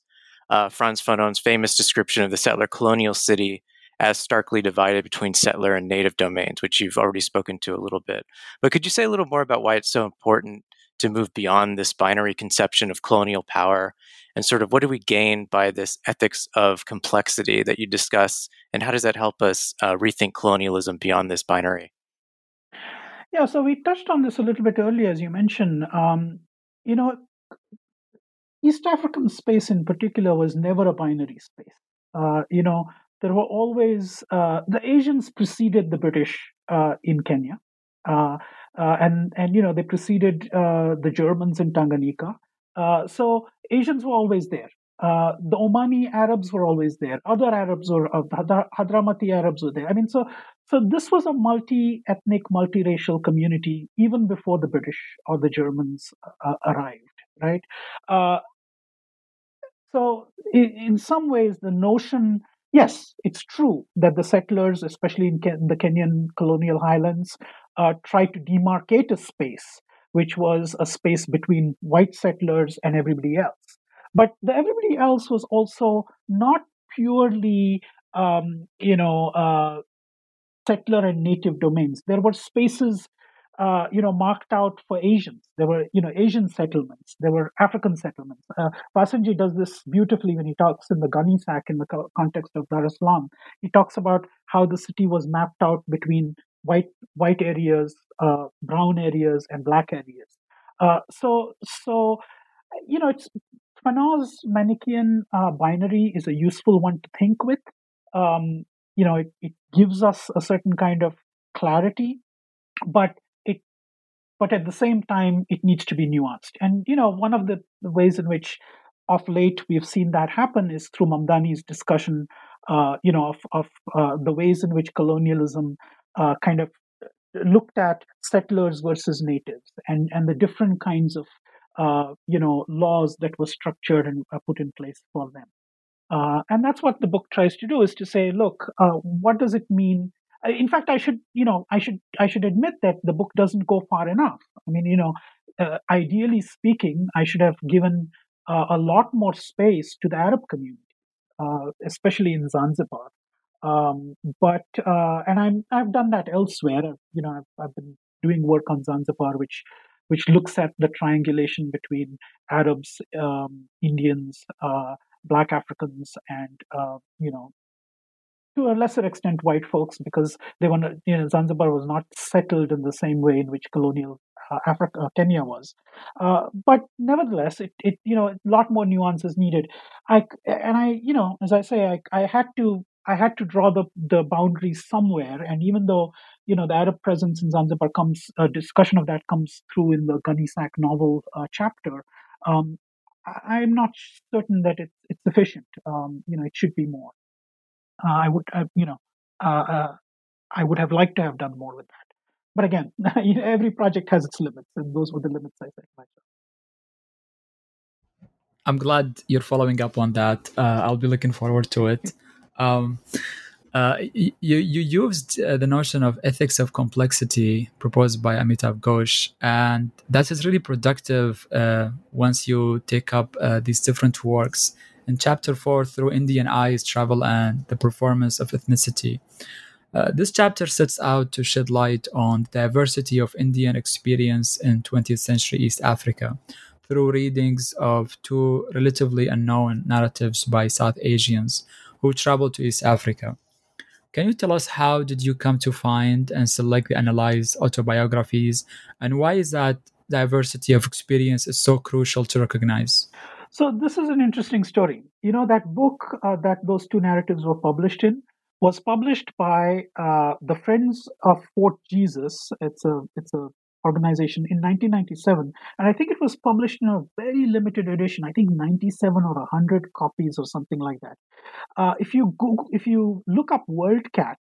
[SPEAKER 2] Uh, Frantz Fanon's famous description of the settler colonial city as starkly divided between settler and native domains, which you've already spoken to a little bit. But could you say a little more about why it's so important to move beyond this binary conception of colonial power? And sort of what do we gain by this ethics of complexity that you discuss? And how does that help us uh, rethink colonialism beyond this binary?
[SPEAKER 3] Yeah so we touched on this a little bit earlier as you mentioned. Um, you know east african space in particular was never a binary space. Uh, you know there were always uh, the asians preceded the british uh, in kenya uh, uh, and and you know they preceded uh, the Germans in Tanganyika. Uh, so Asians were always there. The Omani Arabs were always there. Other Arabs or uh, Hadramati Arabs were there. I mean, so so this was a multi-ethnic, multiracial community even before the British or the Germans arrived, right? so in, in some ways, the notion yes, it's true that the settlers, especially in Ken- the Kenyan colonial highlands, uh, tried to demarcate a space which was a space between white settlers and everybody else. But the everybody else was also not purely, um, you know, uh, settler and native domains. There were spaces uh, you know, marked out for Asians. There were, you know, Asian settlements. There were African settlements. Uh, does this beautifully when he talks in the Gunny Sack in the co- context of Dar es Salaam. He talks about how the city was mapped out between white white areas, uh, brown areas, and black areas. Uh, so, so you know, it's Fanon's Manichaean uh, binary is a useful one to think with. Um, you know, it, it gives us a certain kind of clarity, but but at the same time it needs to be nuanced. And you know one of the, ways in which of late we've seen that happen is through mamdani's discussion uh, you know of, of uh, the ways in which colonialism uh, kind of looked at settlers versus natives and and the different kinds of uh, you know laws that were structured and uh, put in place for them. Uh, and that's what the book tries to do is to say look what does it mean in fact i should you know i should i should admit that the book doesn't go far enough. I mean you know uh, ideally speaking i should have given uh, a lot more space to the arab community uh, especially in zanzibar. Um, but uh, and i'm i've done that elsewhere. You know I've, I've, been doing work on zanzibar which which looks at the triangulation between arabs um, indians uh, black africans and uh, you know to a lesser extent white folks because they were you know Zanzibar was not settled in the same way in which colonial uh, Africa uh, Kenya was. Uh, but nevertheless it, it you know a lot more nuance is needed. I and I you know as I say I, I had to I had to draw the the boundaries somewhere. And even though you know the Arab presence in Zanzibar comes a discussion of that comes through in the Gunny Sack novel uh, chapter um, I, am not certain that it's, it's sufficient. Um, you know it should be more uh, I would, uh, you know, uh, I would have liked to have done more with that. But again, every project has its limits, and those were the limits I set myself.
[SPEAKER 1] I'm glad you're following up on that. Uh, I'll be looking forward to it. Um, uh, you, you used uh, the notion of ethics of complexity proposed by Amitav Ghosh, and that is really productive once you take up these different works in chapter 4 through Indian eyes, travel, and the performance of ethnicity. Uh, this chapter sets out to shed light on the diversity of Indian experience in 20th century East Africa through readings of two relatively unknown narratives by South Asians who traveled to East Africa. Can you tell us how did you come to find and select the analyzed autobiographies, and why is that diversity of experience is so crucial to recognize?
[SPEAKER 3] So this is an interesting story. You know that book uh, that those two narratives were published in was published by uh, the Friends of Fort Jesus. It's a it's a organization in 1997 and i think it was published in a very limited edition i think 97 or 100 copies or something like that uh, if you google if you look up worldcat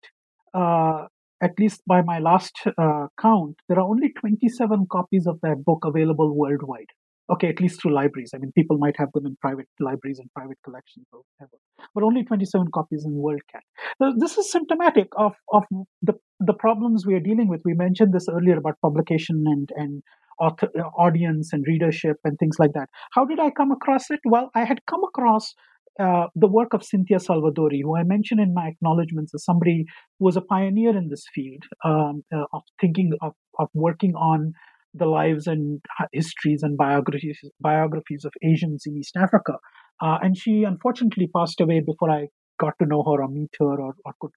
[SPEAKER 3] uh, at least by my last uh, count there are only 27 copies of that book available worldwide okay at least through libraries. I mean people might have them in private libraries and private collections or whatever but only 27 copies in worldcat. So this is symptomatic of, of the, the problems we are dealing with. We mentioned this earlier about publication and and author, audience and readership and things like that. How did i come across it? Well i had come across uh, the work of Cynthia Salvadori, who I mentioned in my acknowledgments as somebody who was a pioneer in this field um, uh, of thinking of, of working on the lives and histories and biographies biographies of Asians in East Africa. Uh, and she unfortunately passed away before I got to know her or meet her or, or could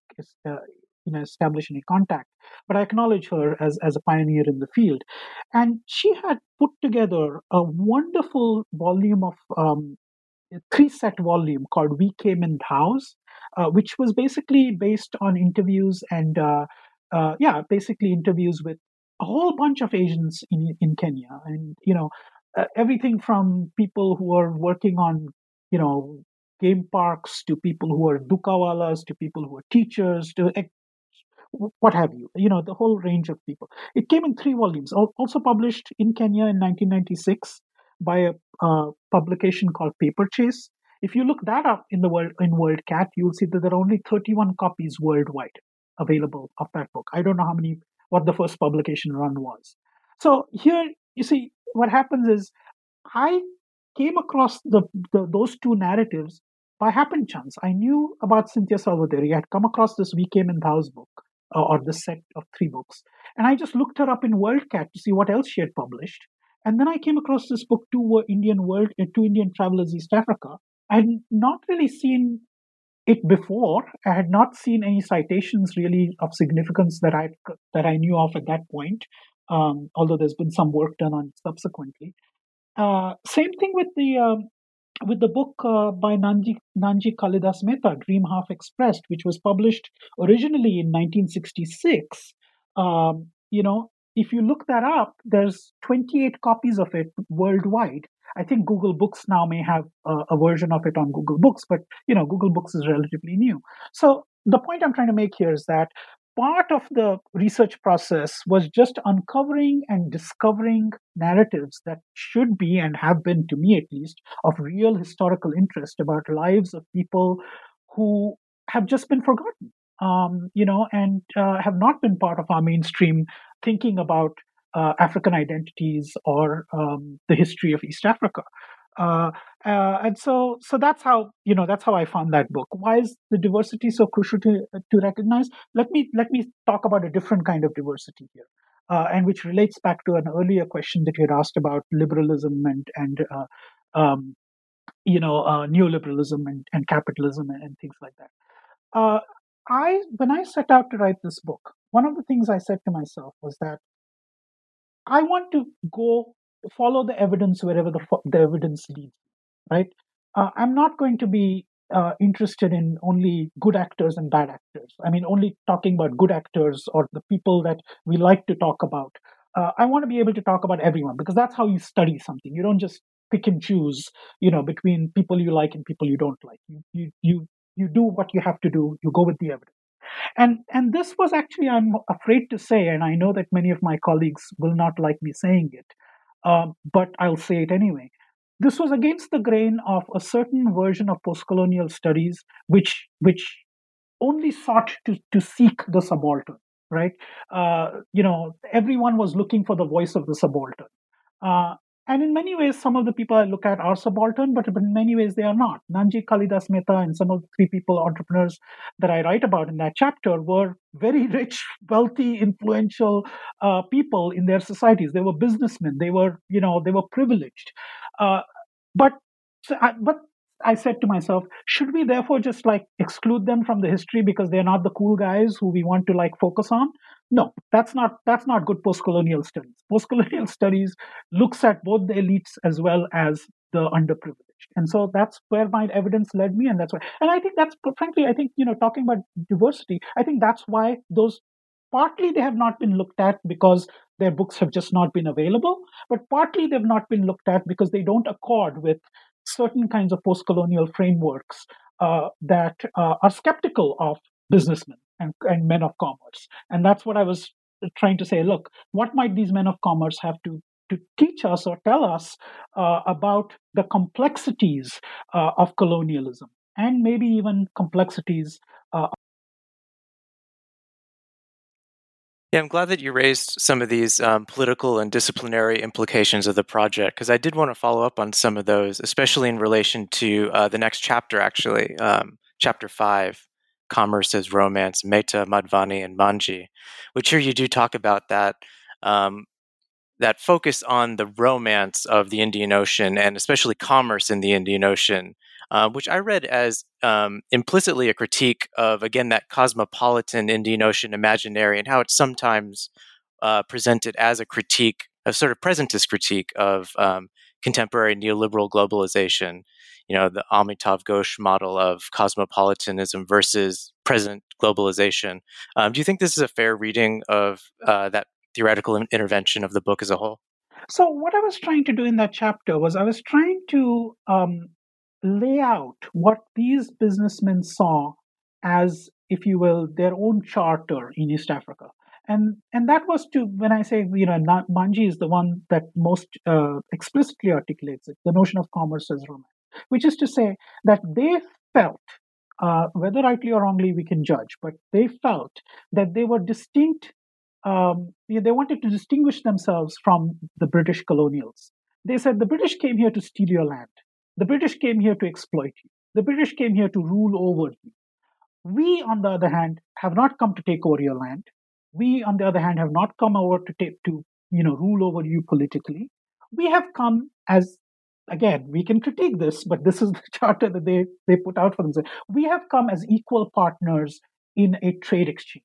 [SPEAKER 3] uh, you know establish any contact. But I acknowledge her as as a pioneer in the field, and she had put together a wonderful volume of. Um, three set volume called We Came in Dhows, uh, which was basically based on interviews and uh, uh, yeah, basically interviews with a whole bunch of Asians in in Kenya, and you know uh, everything from people who are working on you know game parks to people who are dukawalas to people who are teachers to what have you you know the whole range of people. It came in three volumes also published in kenya in 1996 by a publication called paper chase. If you look that up in the world in worldcat you'll see that there are only 31 copies worldwide available of that book. I don't know how many what the first publication run was. So here, you see, what happens is I came across the, the those two narratives by happen chance. I knew about Cynthia Salvadori. I had come across this We Came in Dhows book, uh, or this set of three books. And I just looked her up in WorldCat to see what else she had published. And then I came across this book, Two Indian World, uh, Two Indian Travelers East Africa. I had not really seen it before. I had not seen any citations really of significance that I that I knew of at that point. Um, although there's been some work done on it subsequently. Uh, same thing with the um, with the book uh, by Nanji, Nanji Kalidas Mehta, Dream Half Expressed, which was published originally in 1966. Um, you know, if you look that up, there's 28 copies of it worldwide. I think Google Books now may have a, a, version of it on Google Books, but you know, Google Books is relatively new. So the point I'm trying to make here is that part of the research process was just uncovering and discovering narratives that should be and have been to me at least of real historical interest about lives of people who have just been forgotten um, you know and uh, have not been part of our mainstream thinking about uh, African identities or um, the history of East Africa. Uh, uh, and so, so that's how you know that's how I found that book. Why is the diversity so crucial to to recognize? Let me let me talk about a different kind of diversity here, uh, and which relates back to an earlier question that you had asked about liberalism and and uh, um, you know uh, neoliberalism and, and capitalism and, and, things like that. I when I set out to write this book, one of the things I said to myself was that I want to go follow the evidence wherever the, the evidence leads, right? Uh, I'm not going to be uh, interested in only good actors and bad actors. I mean, only talking about good actors or the people that we like to talk about. Uh, I want to be able to talk about everyone because that's how you study something. You don't just pick and choose, you know, between people you like and people you don't like. You you you you do what you have to do. You go with the evidence. And and this was actually I'm afraid to say, and I know that many of my colleagues will not like me saying it, uh, but I'll say it anyway. This was against the grain of a certain version of postcolonial studies, which which only sought to, to seek the subaltern, right? Uh, you know, everyone was looking for the voice of the subaltern. Uh, and in many ways, some of the people I look at are subaltern, but in many ways they are not. Nanji Kalidas Mehta and some of the three people, entrepreneurs that I write about in that chapter, were very rich, wealthy, influential uh, people in their societies. They were businessmen. They were, you know, they were privileged. Uh, but, but I said to myself, should we therefore just like exclude them from the history because they're not the cool guys who we want to like focus on? No, that's not that's not good post-colonial studies. Post-colonial studies looks at both the elites as well as the underprivileged, and so that's where my evidence led me, and that's why. And I think that's frankly, I think you know, talking about diversity, I think that's why those partly they have not been looked at because their books have just not been available, but partly they've not been looked at because they don't accord with certain kinds of post colonial frameworks uh, that uh, are skeptical of businessmen and, and men of commerce. And that's what I was trying to say. Look, what might these men of commerce have to to teach us or tell us uh, about the complexities uh, of colonialism and maybe even complexities uh,
[SPEAKER 2] Yeah, I'm glad that you raised some of these um, political and disciplinary implications of the project because I did want to follow up on some of those, especially in relation to uh, the next chapter, actually, um, chapter five, Commerce as Romance, Mehta, Madhvani, and Manji, which here you do talk about that. Um, that focus on the romance of the Indian Ocean and especially commerce in the Indian Ocean uh, which I read as um, implicitly a critique of, again, that cosmopolitan Indian Ocean imaginary and how it's sometimes uh, presented as a critique, a sort of presentist critique of um, contemporary neoliberal globalization. You know, the Amitav Ghosh model of cosmopolitanism versus present globalization. Um, do you think this is a fair reading of uh, that theoretical intervention of the book as a whole?
[SPEAKER 3] So, what I was trying to do in that chapter was I was trying to um, lay out what these businessmen saw as, if you will, their own charter in East Africa. And, and that was to, when I say, you know, Manji is the one that most uh, explicitly articulates it, the notion of commerce as romance, which is to say that they felt, uh, whether rightly or wrongly we can judge, but they felt that they were distinct, um, they wanted to distinguish themselves from the British colonials. They said the British came here to steal your land. The British came here to exploit you. The British came here to rule over you. We, on the other hand, have not come to take over your land. We, on the other hand, have not come over to to you know rule over you politically. We have come as again, we can critique this, but this is the charter that they, they put out for themselves. We have come as equal partners in a trade exchange.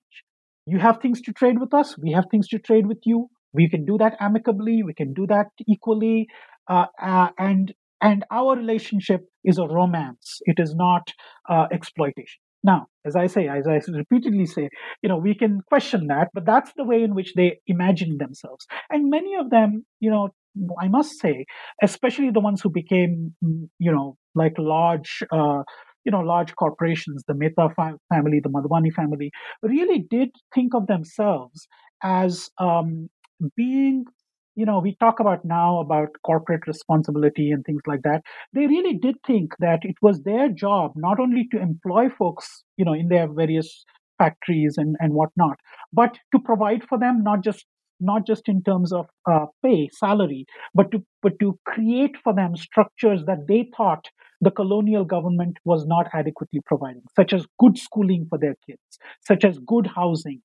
[SPEAKER 3] You have things to trade with us, we have things to trade with you. We can do that amicably, we can do that equally. Uh, uh, and and our relationship is a romance it is not uh, exploitation now as i say as i repeatedly say you know we can question that but that's the way in which they imagine themselves. And many of them you know i must say especially the ones who became you know like large uh, you know large corporations the mehta family the madhvani family really did think of themselves as um, being you know we talk about now about corporate responsibility and things like that. They really did think that it was their job not only to employ folks you know in their various factories and and whatnot but to provide for them not just not just in terms of uh, pay salary but to but to create for them structures that they thought the colonial government was not adequately providing, such as good schooling for their kids, such as good housing,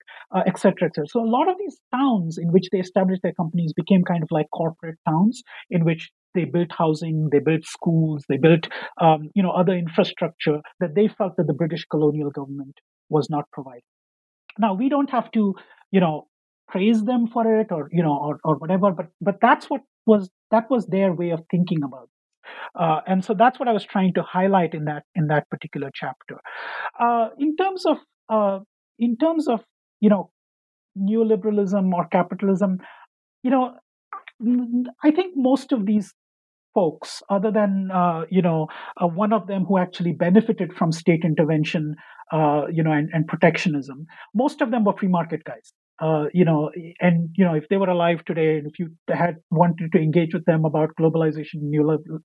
[SPEAKER 3] etc., uh, etc. Et so a lot of these towns in which they established their companies became kind of like corporate towns in which they built housing, they built schools, they built um, you know other infrastructure that they felt that the British colonial government was not providing. Now we don't have to you know praise them for it or you know or, or whatever, but but that's what was that was their way of thinking about uh, and so that's what I was trying to highlight in that in that particular chapter. Uh, in terms of uh, in terms of you know neoliberalism or capitalism, you know, I think most of these folks, other than uh, you know uh, one of them who actually benefited from state intervention, uh, you know, and, and protectionism, most of them were free market guys uh, you know, and you know, if they were alive today, and if you had wanted to engage with them about globalization,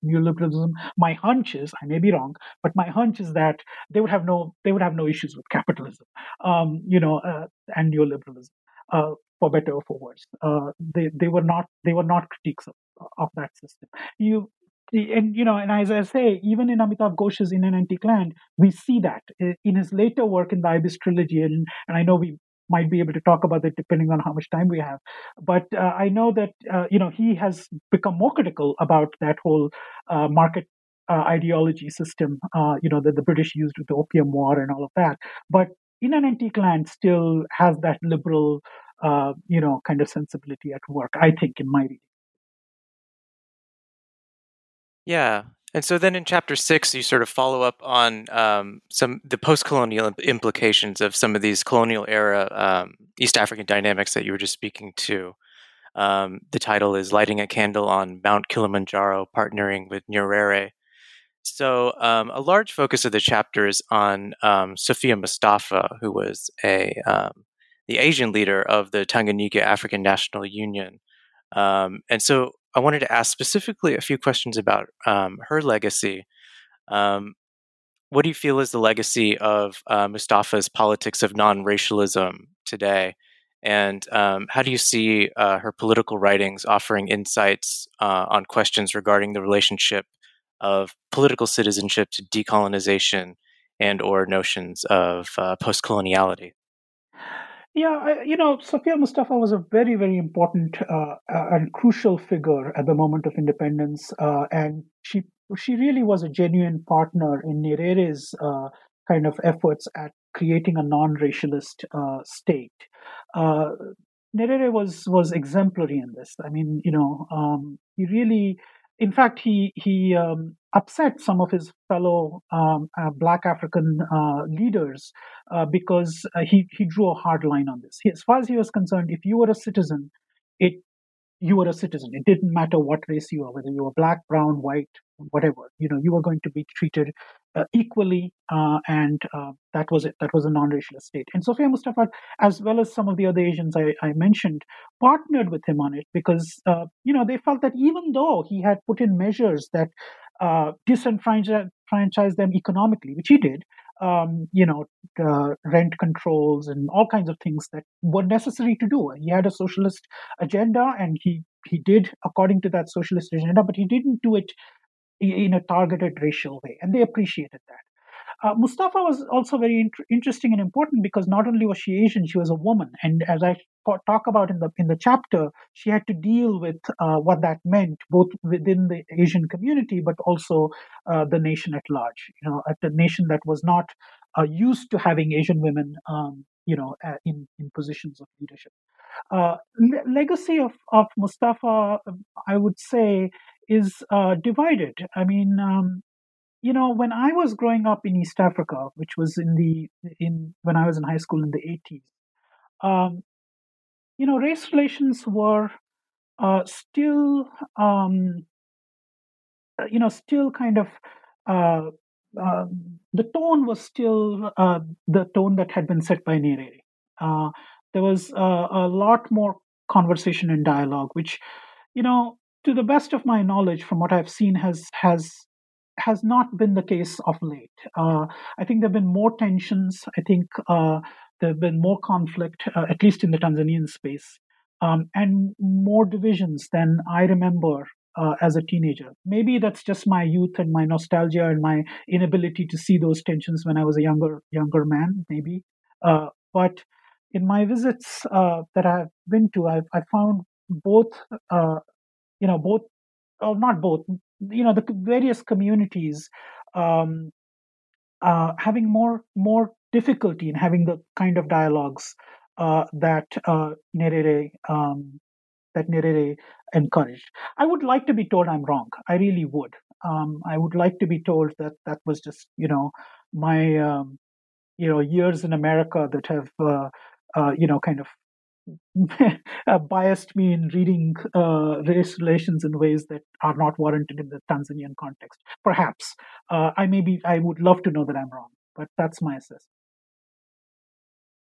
[SPEAKER 3] neoliberalism, my hunch is, I may be wrong, but my hunch is that they would have no, they would have no issues with capitalism, um, you know, uh, and neoliberalism, uh, for better or for worse. Uh, they they were not they were not critiques of, of that system. You and you know, and as I say, even in Amitav Ghosh's In an Antique Land, we see that in his later work in the Ibis trilogy, and, and I know we might be able to talk about it depending on how much time we have. But uh, I know that uh, you know he has become more critical about that whole uh, market uh, ideology system, uh, you know, that the British used with the Opium War and all of that. But in an antique land, still has that liberal, uh, you know, kind of sensibility at work. I think, in my reading.
[SPEAKER 2] Yeah, and so then in chapter six, you sort of follow up on um, some the post-colonial implications of some of these colonial era um, East African dynamics that you were just speaking to. Um, the title is "Lighting a Candle on Mount Kilimanjaro: Partnering with Nyerere." So, um, a large focus of the chapter is on um, Sophia Mustafa, who was a um, the Asian leader of the Tanganyika African National Union. And so, I wanted to ask specifically a few questions about um, her legacy. Um, what do you feel is the legacy of uh, Mustafa's politics of non-racialism today? And how do you see uh, her political writings offering insights uh, on questions regarding the relationship of political citizenship to decolonization and or notions of uh, post-coloniality
[SPEAKER 3] yeah I, you know sophia mustafa was a very very important uh, and crucial figure at the moment of independence uh, and she she really was a genuine partner in Nyerere's uh, kind of efforts at creating a non-racialist uh, state uh, Nyerere was was exemplary in this. I mean, you know, um, he really in fact, he he um, upset some of his fellow um, uh, Black African uh, leaders uh, because uh, he he drew a hard line on this. He, as far as he was concerned, if you were a citizen, it you were a citizen. It didn't matter what race you were, whether you were black, brown, white, whatever. You know, you were going to be treated equally, uh, and uh, that was it. That was a non-racial state. And Sophia Mustafa, as well as some of the other Asians I, I mentioned, partnered with him on it because uh, you know they felt that even though he had put in measures that uh, disenfranchised them economically, which he did, um, you know, uh, rent controls and all kinds of things that were necessary to do. He had a socialist agenda, and he he did according to that socialist agenda, but he didn't do it in a targeted racial way, and they appreciated that. Uh, Mustafa was also very int- interesting and important because not only was she Asian, she was a woman, and as I talk about in the in the chapter, she had to deal with uh, what that meant both within the Asian community, but also uh, the nation at large. You know, at the nation that was not uh, used to having Asian women, um, you know, uh, in in positions of leadership. Uh, le- legacy of of Mustafa, I would say, is divided. I mean. Um, you know when i was growing up in east africa which was in the in when i was in high school in the 80s um, you know race relations were uh, still um, uh, you know still kind of uh, uh, the tone was still uh, the tone that had been set by Nyerere. Uh, there was a lot more conversation and dialogue, which, you know, to the best of my knowledge, from what I've seen, has has has not been the case of late. Uh, I think there have been more tensions. I think uh, there have been more conflict, uh, at least in the Tanzanian space, um, and more divisions than I remember uh, as a teenager. Maybe that's just my youth and my nostalgia and my inability to see those tensions when I was a younger younger man. Maybe, uh, but in my visits uh, that I've been to, I've I found both, you know, both or not both, you know the various communities um, uh, having more more difficulty in having the kind of dialogues uh, that uh, Nyerere um, that Nyerere encouraged. I would like to be told I'm wrong. I really would. Um, I would like to be told that that was just you know my um, you know years in America that have uh, uh, you know kind of biased me in reading uh, race relations in ways that are not warranted in the Tanzanian context. Perhaps uh, I maybe I would love to know that I'm wrong, but that's my assessment.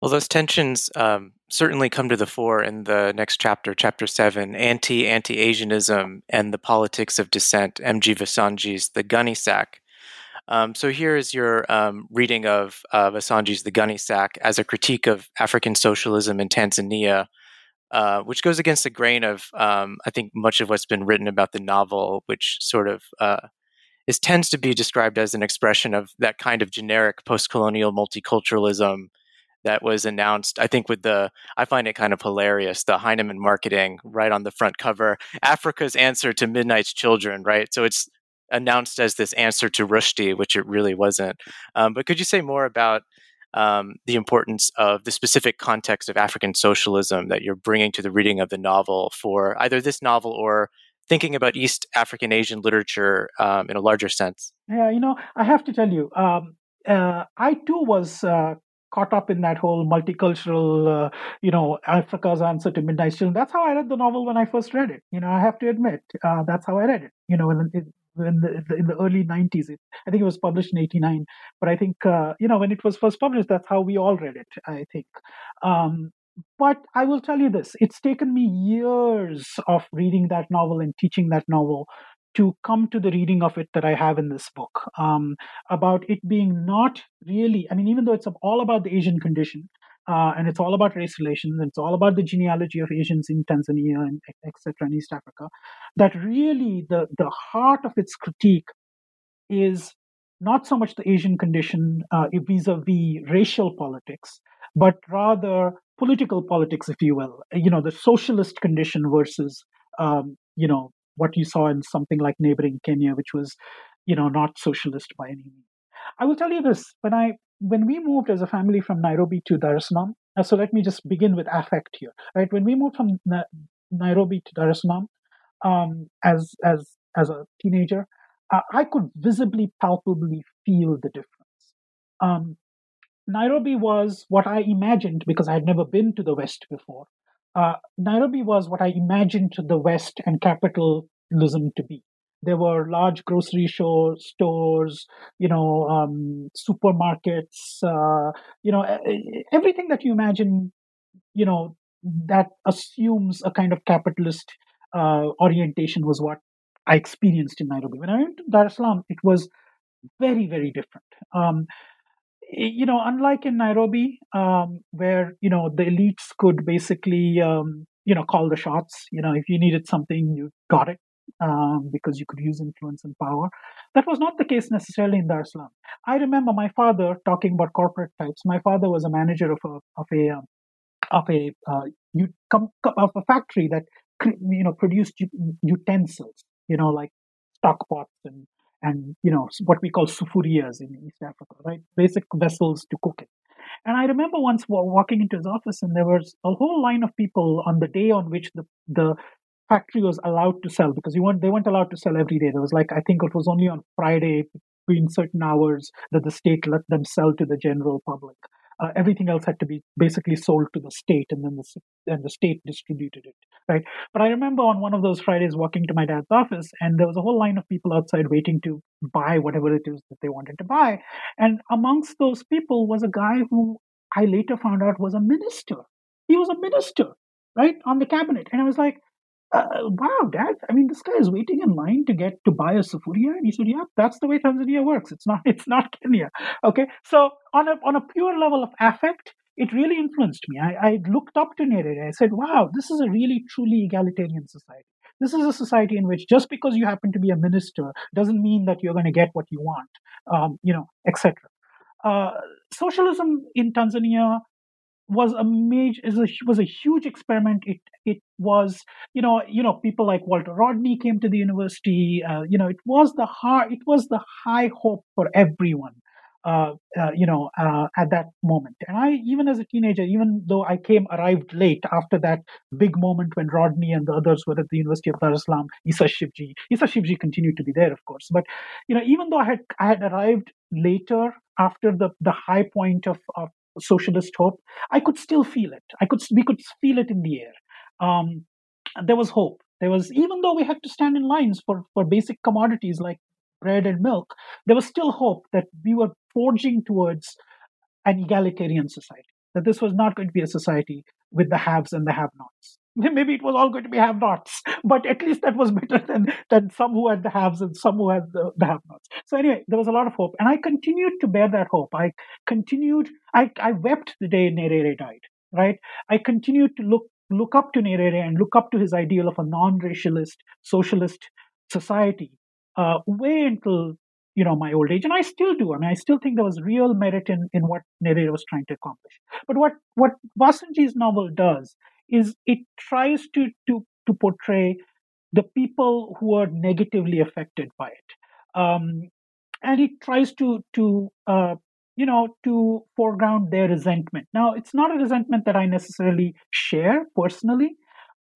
[SPEAKER 2] Well, those tensions um, certainly come to the fore in the next chapter, chapter seven, anti anti Asianism and the politics of dissent. M.G. Vassanji's The Gunny Sack. Um, so here is your um, reading of uh, Vassanji's The Gunny Sack as a critique of African socialism in Tanzania, uh, which goes against the grain of, um, I think, much of what's been written about the novel, which sort of uh, is tends to be described as an expression of that kind of generic post-colonial multiculturalism that was announced. I think with the, I find it kind of hilarious, the Heinemann marketing right on the front cover, Africa's answer to Midnight's Children, right? So it's announced as this answer to Rushdie, which it really wasn't. Um, but could you say more about um, the importance of the specific context of African socialism that you're bringing to the reading of the novel for either this novel or thinking about East African Asian literature um, in a larger sense?
[SPEAKER 3] Yeah, you know, I have to tell you, um, uh, I too was uh, caught up in that whole multicultural, uh, you know, Africa's answer to Midnight Children. That's how I read the novel when I first read it. You know, I have to admit, uh, that's how I read it. You know, in, in, the, in the early 90s. I think it was published in 89. But I think, uh, you know, when it was first published, that's how we all read it, I think. Um, but I will tell you this it's taken me years of reading that novel and teaching that novel to come to the reading of it that I have in this book um, about it being not really, I mean, even though it's all about the Asian condition, uh, and it's all about race relations, it's all about the genealogy of Asians in Tanzania and etc. in East Africa, that really the, the heart of its critique is not so much the Asian condition uh, vis-a-vis racial politics, but rather political politics, if you will. You know, the socialist condition versus, um, you know, what you saw in something like neighboring Kenya, which was, you know, not socialist by any means. I will tell you this: when I when we moved as a family from Nairobi to Dar es Salaam, uh, so let me just begin with affect here, right? When we moved from Na- Nairobi to Dar es Salaam um, as as as a teenager, uh, I could visibly, palpably feel the difference. Um, Nairobi was what I imagined because I had never been to the West before. Uh, Nairobi was what I imagined the West and capitalism to be. There were large grocery show, stores, you know, um, supermarkets, uh, you know, everything that you imagine, you know, that assumes a kind of capitalist uh, orientation was what I experienced in Nairobi. When I went to Dar es Salaam, it was very, very different. Um, you know, unlike in Nairobi, um, where you know the elites could basically, um, you know, call the shots. You know, if you needed something, you got it um, because you could use influence and power. That was not the case necessarily in Dar es Salaam. I remember my father talking about corporate types. My father was a manager of a of a um, of a uh, of a factory that you know produced utensils. You know, like stock pots and and you know what we call sufurias in East Africa, right? Basic vessels to cook it. And I remember once walking into his office, and there was a whole line of people on the day on which the the factory was allowed to sell because you weren't they weren't allowed to sell every day. There was like I think it was only on Friday between certain hours that the state let them sell to the general public. Uh, everything else had to be basically sold to the state, and then the and the state distributed it, right? But I remember on one of those Fridays walking to my dad's office, and there was a whole line of people outside waiting to buy whatever it is that they wanted to buy, and amongst those people was a guy who I later found out was a minister. He was a minister, right, on the cabinet, and I was like, uh, wow, Dad, I mean, this guy is waiting in line to get to buy a sufuria. And he said, yeah, that's the way Tanzania works. It's not, it's not Kenya. Okay. So on a, on a pure level of affect, it really influenced me. I, I looked up to Nyerere. I said, wow, this is a really truly egalitarian society. This is a society in which just because you happen to be a minister doesn't mean that you're going to get what you want, um, you know, etc. Uh, socialism in Tanzania was a major is a, was a huge experiment. It it was you know you know people like Walter Rodney came to the university. Uh, you know it was the high it was the high hope for everyone. Uh, uh, you know, uh, at that moment. And I, even as a teenager, even though I came arrived late after that big moment when Rodney and the others were at the University of Dar es Salaam, Issa Shivji, Issa Shivji continued to be there, of course. But you know, even though I had I had arrived later after the the high point of, of socialist hope, I could still feel it. I could we could feel it in the air. Um, there was hope. There was even though we had to stand in lines for for basic commodities like bread and milk, there was still hope that we were forging towards an egalitarian society. That this was not going to be a society with the haves and the have-nots. Maybe it was all going to be have-nots, but at least that was better than, than some who had the haves and some who had the, the have-nots. So anyway, there was a lot of hope, and I continued to bear that hope. I continued. I, I wept the day Nyerere died. Right. I continued to look look up to Nyerere and look up to his ideal of a non-racialist socialist society uh, way until you know my old age, and I still do. I mean, I still think there was real merit in in what Nyerere was trying to accomplish. But what what Vassanji's novel does is it tries to to to portray the people who are negatively affected by it. um, and it tries to to uh, you know to foreground their resentment. Now, it's not a resentment that I necessarily share personally,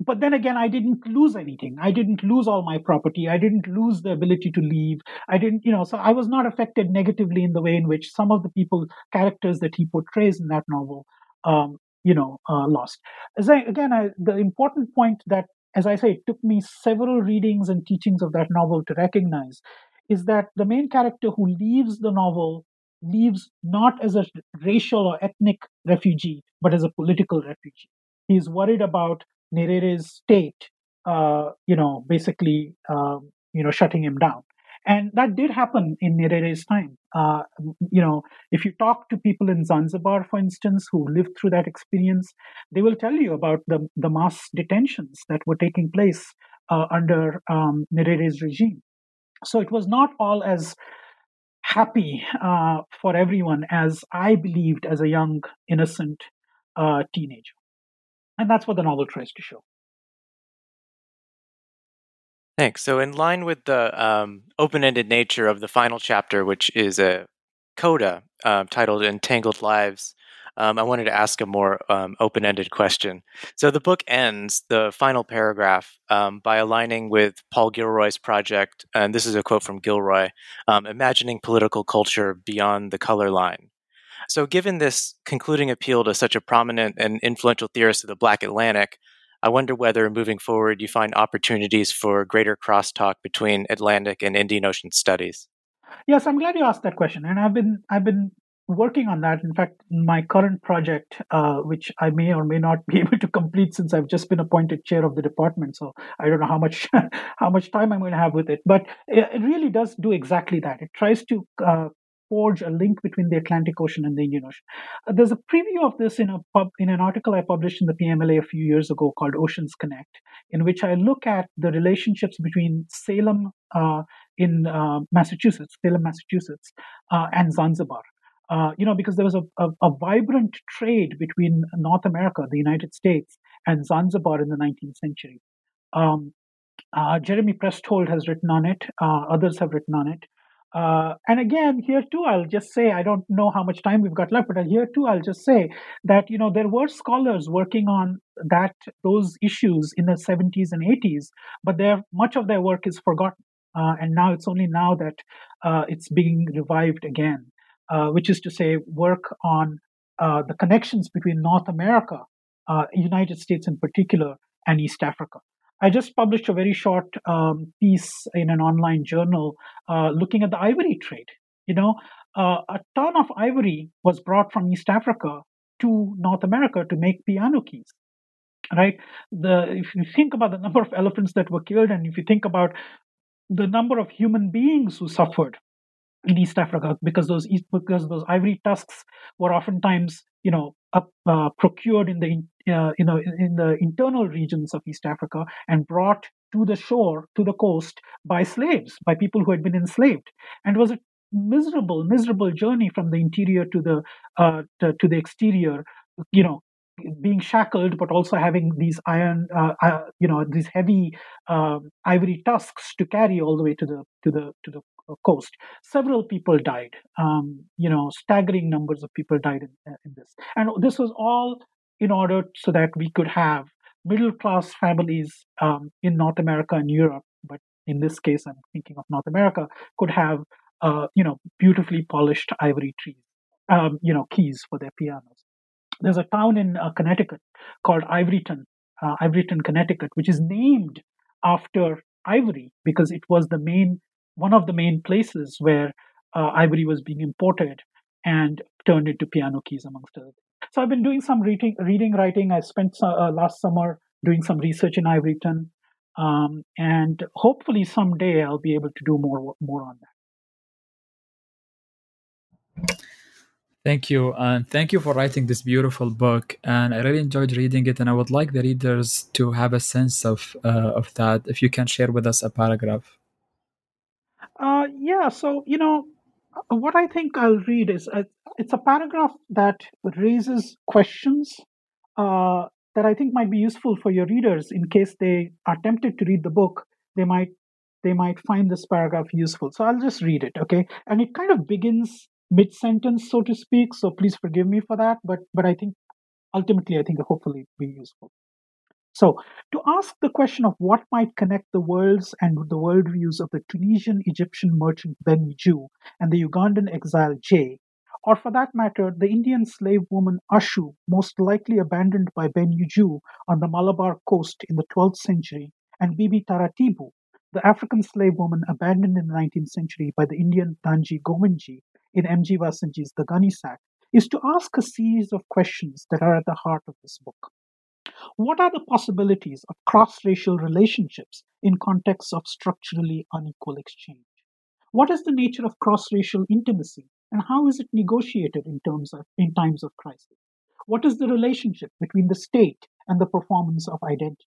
[SPEAKER 3] but then again i didn't lose anything i didn't lose all my property i didn't lose the ability to leave i didn't you know so i was not affected negatively in the way in which some of the people characters that he portrays in that novel um, you know uh, lost as i again I, the important point that as i say it took me several readings and teachings of that novel to recognize is that the main character who leaves the novel leaves not as a racial or ethnic refugee but as a political refugee he's worried about Nyerere's state, uh, you know, basically, um, you know, shutting him down. And that did happen in Nyerere's time. Uh, you know, if you talk to people in Zanzibar, for instance, who lived through that experience, they will tell you about the, the mass detentions that were taking place uh, under um, Nyerere's regime. So it was not all as happy uh, for everyone as I believed as a young, innocent uh, teenager. And that's what the novel tries to show.
[SPEAKER 2] Thanks. So, in line with the um, open ended nature of the final chapter, which is a coda uh, titled Entangled Lives, um, I wanted to ask a more um, open ended question. So, the book ends, the final paragraph, um, by aligning with Paul Gilroy's project, and this is a quote from Gilroy um, imagining political culture beyond the color line. So, given this concluding appeal to such a prominent and influential theorist of the Black Atlantic, I wonder whether moving forward you find opportunities for greater crosstalk between Atlantic and Indian Ocean studies.
[SPEAKER 3] Yes, I'm glad you asked that question, and I've been I've been working on that. In fact, my current project, uh, which I may or may not be able to complete since I've just been appointed chair of the department, so I don't know how much how much time I'm going to have with it. But it, really does do exactly that. It tries to uh, forge a link between the Atlantic Ocean and the Indian Ocean. Uh, there's a preview of this in a pub, in an article I published in the PMLA a few years ago called Oceans Connect, in which I look at the relationships between Salem uh, in uh, Massachusetts, Salem, Massachusetts, uh, and Zanzibar. Uh, you know, because there was a, a, a, vibrant trade between North America, the United States, and Zanzibar in the 19th century. Um, Jeremy Prestholdt has written on it. others have written on it. Uh, and again, here too, I'll just say I don't know how much time we've got left, but here too, I'll just say that you know there were scholars working on that those issues in the 70s and 80s, but their much of their work is forgotten, uh, and now it's only now that uh, it's being revived again, uh, which is to say, work on uh, the connections between North America, uh, United States in particular, and East Africa. I just published a very short um, piece in an online journal uh, looking at the ivory trade. You know, uh, a ton of ivory was brought from East Africa to North America to make piano keys. Right? The if you think about the number of elephants that were killed, and if you think about the number of human beings who suffered in East Africa because those because those ivory tusks were oftentimes you know up, uh, procured in the uh, you know in the internal regions of East Africa and brought to the shore to the coast by slaves by people who had been enslaved and was a miserable miserable journey from the interior to the uh, to, to the exterior you know being shackled, but also having these iron, uh, uh, you know, these heavy uh, ivory tusks to carry all the way to the to the to the coast. Several people died. Um, you know, staggering numbers of people died in, in this, and this was all in order so that we could have middle class families um, in North America and Europe. But in this case, I'm thinking of North America, could have uh, you know beautifully polished ivory trees, um, you know, keys for their pianos. There's a town in uh, Connecticut called Ivoryton, uh, Ivoryton, Connecticut, which is named after ivory because it was the main one of the main places where uh, ivory was being imported and turned into piano keys, amongst others. So I've been doing some reading, reading writing. I spent uh, last summer doing some research in Ivoryton, um, and hopefully someday I'll be able to do more more on
[SPEAKER 1] that. Thank you, and thank you for writing this beautiful book. And I really enjoyed reading it, and I would like the readers to have a sense of uh, of that. If you can share with us a paragraph.
[SPEAKER 3] Uh, yeah, so, you know, what I think I'll read is a, uh, it's a paragraph that raises questions uh, that I think might be useful for your readers in case they are tempted to read the book. They might they might find this paragraph useful. So I'll just read it, okay? And it kind of begins mid sentence, so to speak. So please forgive me for that. But but I think ultimately, I think hopefully be useful. So, to ask the question of what might connect the worlds and the worldviews of the Tunisian Egyptian merchant Ben Yiju and the Ugandan exile Jay, or for that matter, the Indian slave woman Ashu, most likely abandoned by Ben Yiju on the Malabar coast in the 12th century, and Bibi Taratibu, the African slave woman abandoned in the 19th century by the Indian Dhanji Govindji in M.G. Vassanji's The Gunny Sack, is to ask a series of questions that are at the heart of this book. What are the possibilities of cross racial relationships in contexts of structurally unequal exchange? What is the nature of cross racial intimacy and how is it negotiated in, terms of, in times of crisis? What is the relationship between the state and the performance of identity?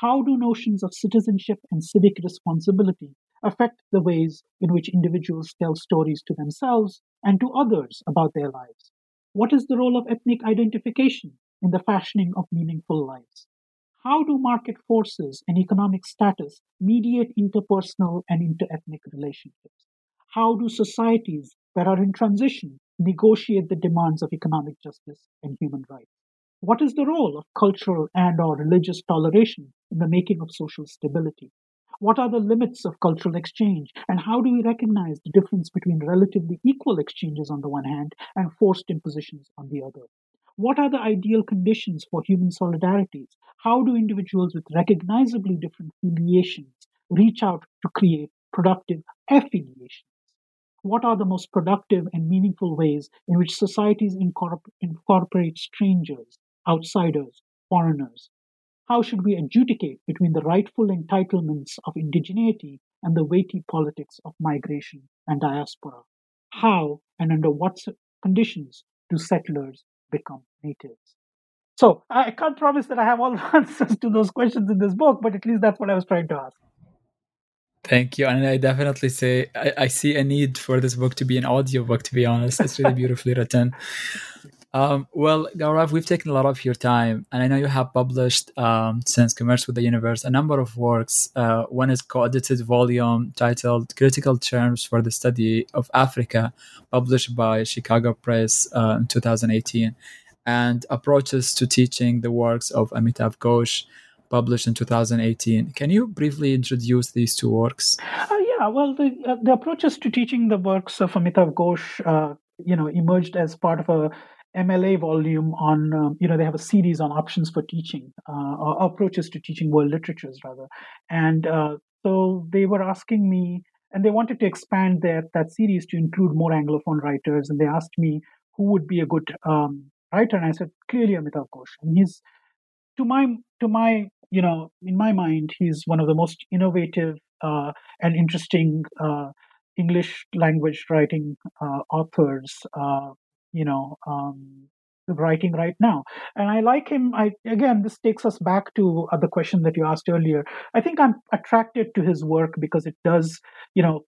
[SPEAKER 3] How do notions of citizenship and civic responsibility affect the ways in which individuals tell stories to themselves and to others about their lives? What is the role of ethnic identification in the fashioning of meaningful lives? How do market forces and economic status mediate interpersonal and interethnic relationships? How do societies that are in transition negotiate the demands of economic justice and human rights? What is the role of cultural and or religious toleration in the making of social stability? What are the limits of cultural exchange? And how do we recognize the difference between relatively equal exchanges on the one hand and forced impositions on the other? What are the ideal conditions for human solidarities? How do individuals with recognizably different affiliations reach out to create productive affiliations? What are the most productive and meaningful ways in which societies incorporate strangers, outsiders, foreigners, how should we adjudicate between the rightful entitlements of indigeneity and the weighty politics of migration and diaspora? How and under what conditions do settlers become natives? So I can't promise that I have all the answers to those questions in this book, but at least that's what I was trying to ask.
[SPEAKER 1] Thank you. And I definitely say I, I see a need for this book to be an audiobook, to be honest. It's really beautifully written. Um, well, Gaurav, we've taken a lot of your time, and I know you have published um, since Commerce with the Universe a number of works. Uh, one is co-edited volume titled "Critical Terms for the Study of Africa," published by Chicago Press uh, in 2018, and "Approaches to Teaching the Works of Amitav Ghosh." Published in 2018. Can you briefly introduce these two works?
[SPEAKER 3] Uh, yeah, well, the, uh, the approaches to teaching the works of Amitav Ghosh, uh, you know, emerged as part of a MLA volume on, um, you know, they have a series on options for teaching, uh, or approaches to teaching world literatures, rather. And uh, so they were asking me, and they wanted to expand their, that series to include more Anglophone writers. And they asked me who would be a good um, writer. And I said, clearly Amitav Ghosh. And he's, to my, to my, you know, in my mind, he's one of the most innovative uh, and interesting uh, English language writing uh, authors uh, you know um, writing right now. And i like him i again this takes us back to uh, the question that you asked earlier. I think i'm attracted to his work because it does you know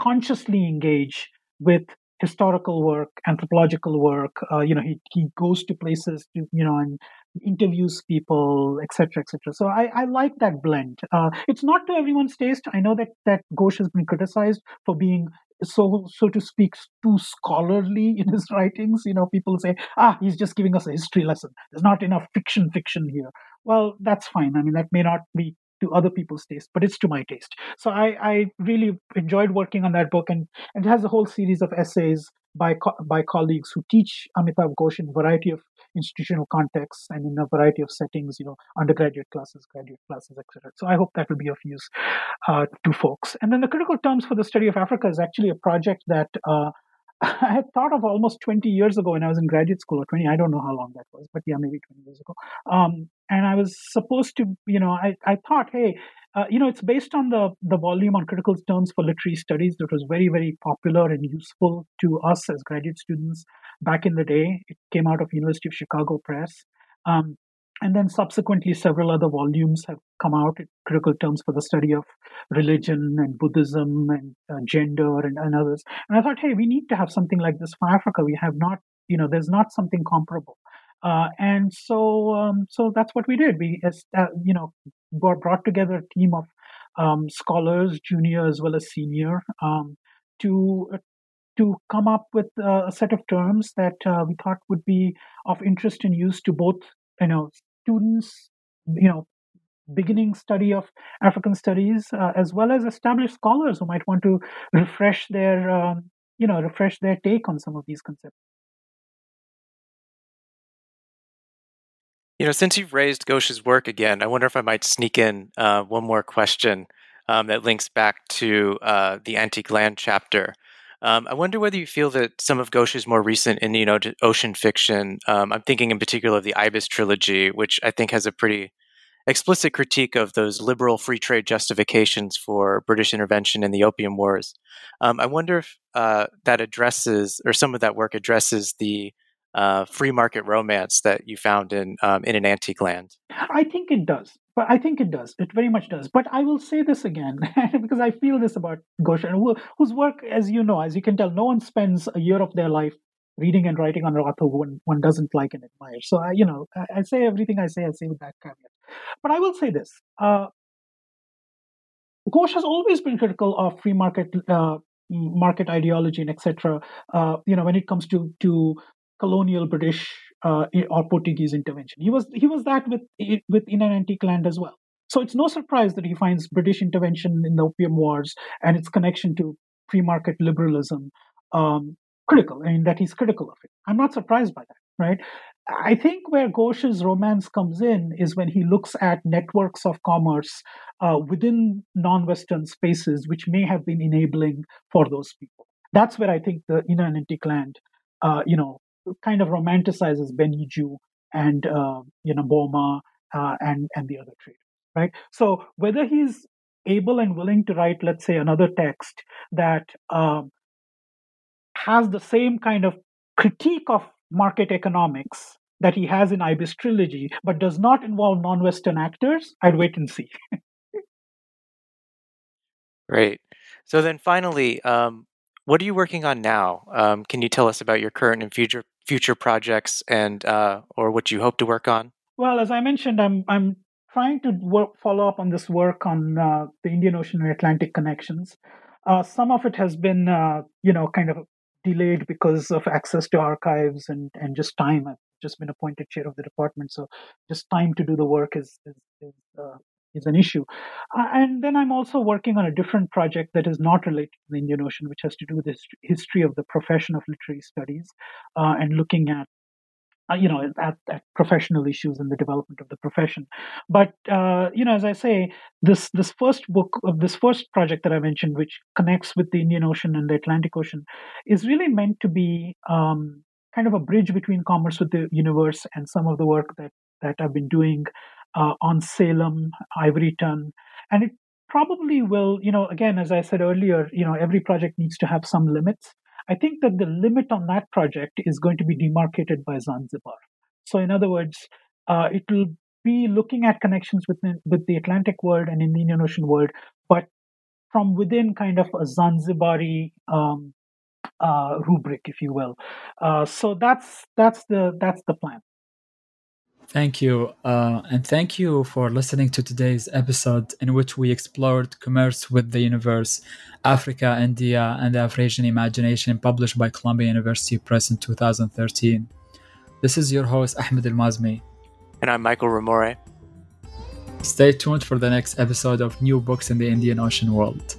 [SPEAKER 3] consciously engage with historical work anthropological work uh, you know he, he goes to places to, you know and interviews people etc etc so I, I like that blend. Uh, it's not to everyone's taste. I know that that ghosh has been criticized for being so so to speak too scholarly in his writings. You know people say ah he's just giving us a history lesson. There's not enough fiction fiction here. Well that's fine. I mean that may not be to other people's taste but it's to my taste. So i i really enjoyed working on that book and, and it has a whole series of essays by by colleagues who teach amitav ghosh in a variety of institutional contexts and in a variety of settings, you know, undergraduate classes, graduate classes, etc. So I hope that will be of use uh, to folks. And then the critical terms for the study of Africa is actually a project that uh, I had thought of almost 20 years ago when I was in graduate school, or 20, I don't know how long that was, but yeah, maybe 20 years ago. Um, and I was supposed to, you know, I, I thought, hey, uh, you know, it's based on the, the volume on critical terms for literary studies that was very, very popular and useful to us as graduate students back in the day. It came out of University of Chicago Press. Um, and then subsequently, several other volumes have come out critical terms for the study of religion and Buddhism and uh, gender and, and others. And I thought, hey, we need to have something like this for Africa. We have not, you know, there's not something comparable. Uh, and so, um, so that's what we did. We, uh, you know, brought, together a team of um, scholars, junior as well as senior, um, to to come up with uh, a set of terms that uh, we thought would be of interest and use to both you know students, you know, beginning study of African studies, uh, as well as established scholars who might want to refresh their um, you know refresh their take on some of these concepts.
[SPEAKER 2] You know, since you've raised Ghosh's work again, I wonder if I might sneak in uh, one more question um, that links back to uh, the Antique Land chapter. Um, I wonder whether you feel that some of Ghosh's more recent in you know ocean fiction. Um, I'm thinking in particular of the Ibis trilogy, which I think has a pretty explicit critique of those liberal free trade justifications for British intervention in the Opium Wars. Um, I wonder if uh, that addresses, or some of that work addresses the uh, free market romance that you found in um, in an antique land?
[SPEAKER 3] I think it does. But I think it does. It very much does. But I will say this again because I feel this about Goshen, who, whose work, as you know, as you can tell, no one spends a year of their life reading and writing on an author who one, one doesn't like and admire. So I, you know, I, I, say everything I say. I say with that caveat. But I will say this: uh, Ghosh has always been critical of free market uh, market ideology and etc. Uh, you know, when it comes to to colonial British uh, or Portuguese intervention. He was he was that with with in an antique land as well. So it's no surprise that he finds British intervention in the Opium Wars and its connection to free market liberalism um, critical, and that he's critical of it. I'm not surprised by that, right? I think where Ghosh's romance comes in is when he looks at networks of commerce uh, within non-Western spaces, which may have been enabling for those people. That's where I think the In an Antique Land, uh, you know, kind of romanticizes Ben Yiju and uh, you know Bomma uh, and and the other traders, right? So whether he's able and willing to write, let's say, another text that um, has the same kind of critique of market economics that he has in Ibis trilogy, but does not involve non-Western actors, I'd wait and see.
[SPEAKER 2] Great. So then, finally, um, what are you working on now? Um, can you tell us about your current and future future projects and uh, or what you hope to work on?
[SPEAKER 3] Well, as I mentioned, I'm I'm trying to work, follow up on this work on uh, the Indian Ocean and Atlantic connections. Uh, some of it has been, uh, you know, kind of delayed because of access to archives and and just time. I've just been appointed chair of the department, so just time to do the work is is, is uh, is an issue. Uh, and then I'm also working on a different project that is not related to the Indian Ocean, which has to do with the history of the profession of literary studies uh, and looking at uh, you know at, at, professional issues and the development of the profession but uh, you know as i say this this first book of this first project that i mentioned which connects with the indian ocean and the atlantic ocean is really meant to be um, kind of a bridge between commerce with the universe and some of the work that that i've been doing uh, on Salem, Ivoryton, and it probably will, you know, again, as I said earlier, you know, every project needs to have some limits. I think that the limit on that project is going to be demarcated by Zanzibar. So, in other words, uh, it will be looking at connections with the, with the Atlantic world and in the Indian Ocean world, but from within kind of a Zanzibari um, uh, rubric, if you will. Uh, so that's that's the that's the plan.
[SPEAKER 1] Thank you. Uh, and thank you for listening to today's episode in which we explored Commerce with the Universe, Africa, India, and the Afrasian Imagination, published by Columbia University Press in 2013. This is your host, Ahmed El Mazmi.
[SPEAKER 2] And I'm Michael Ramore.
[SPEAKER 1] Stay tuned for the next episode of New Books in the Indian Ocean World.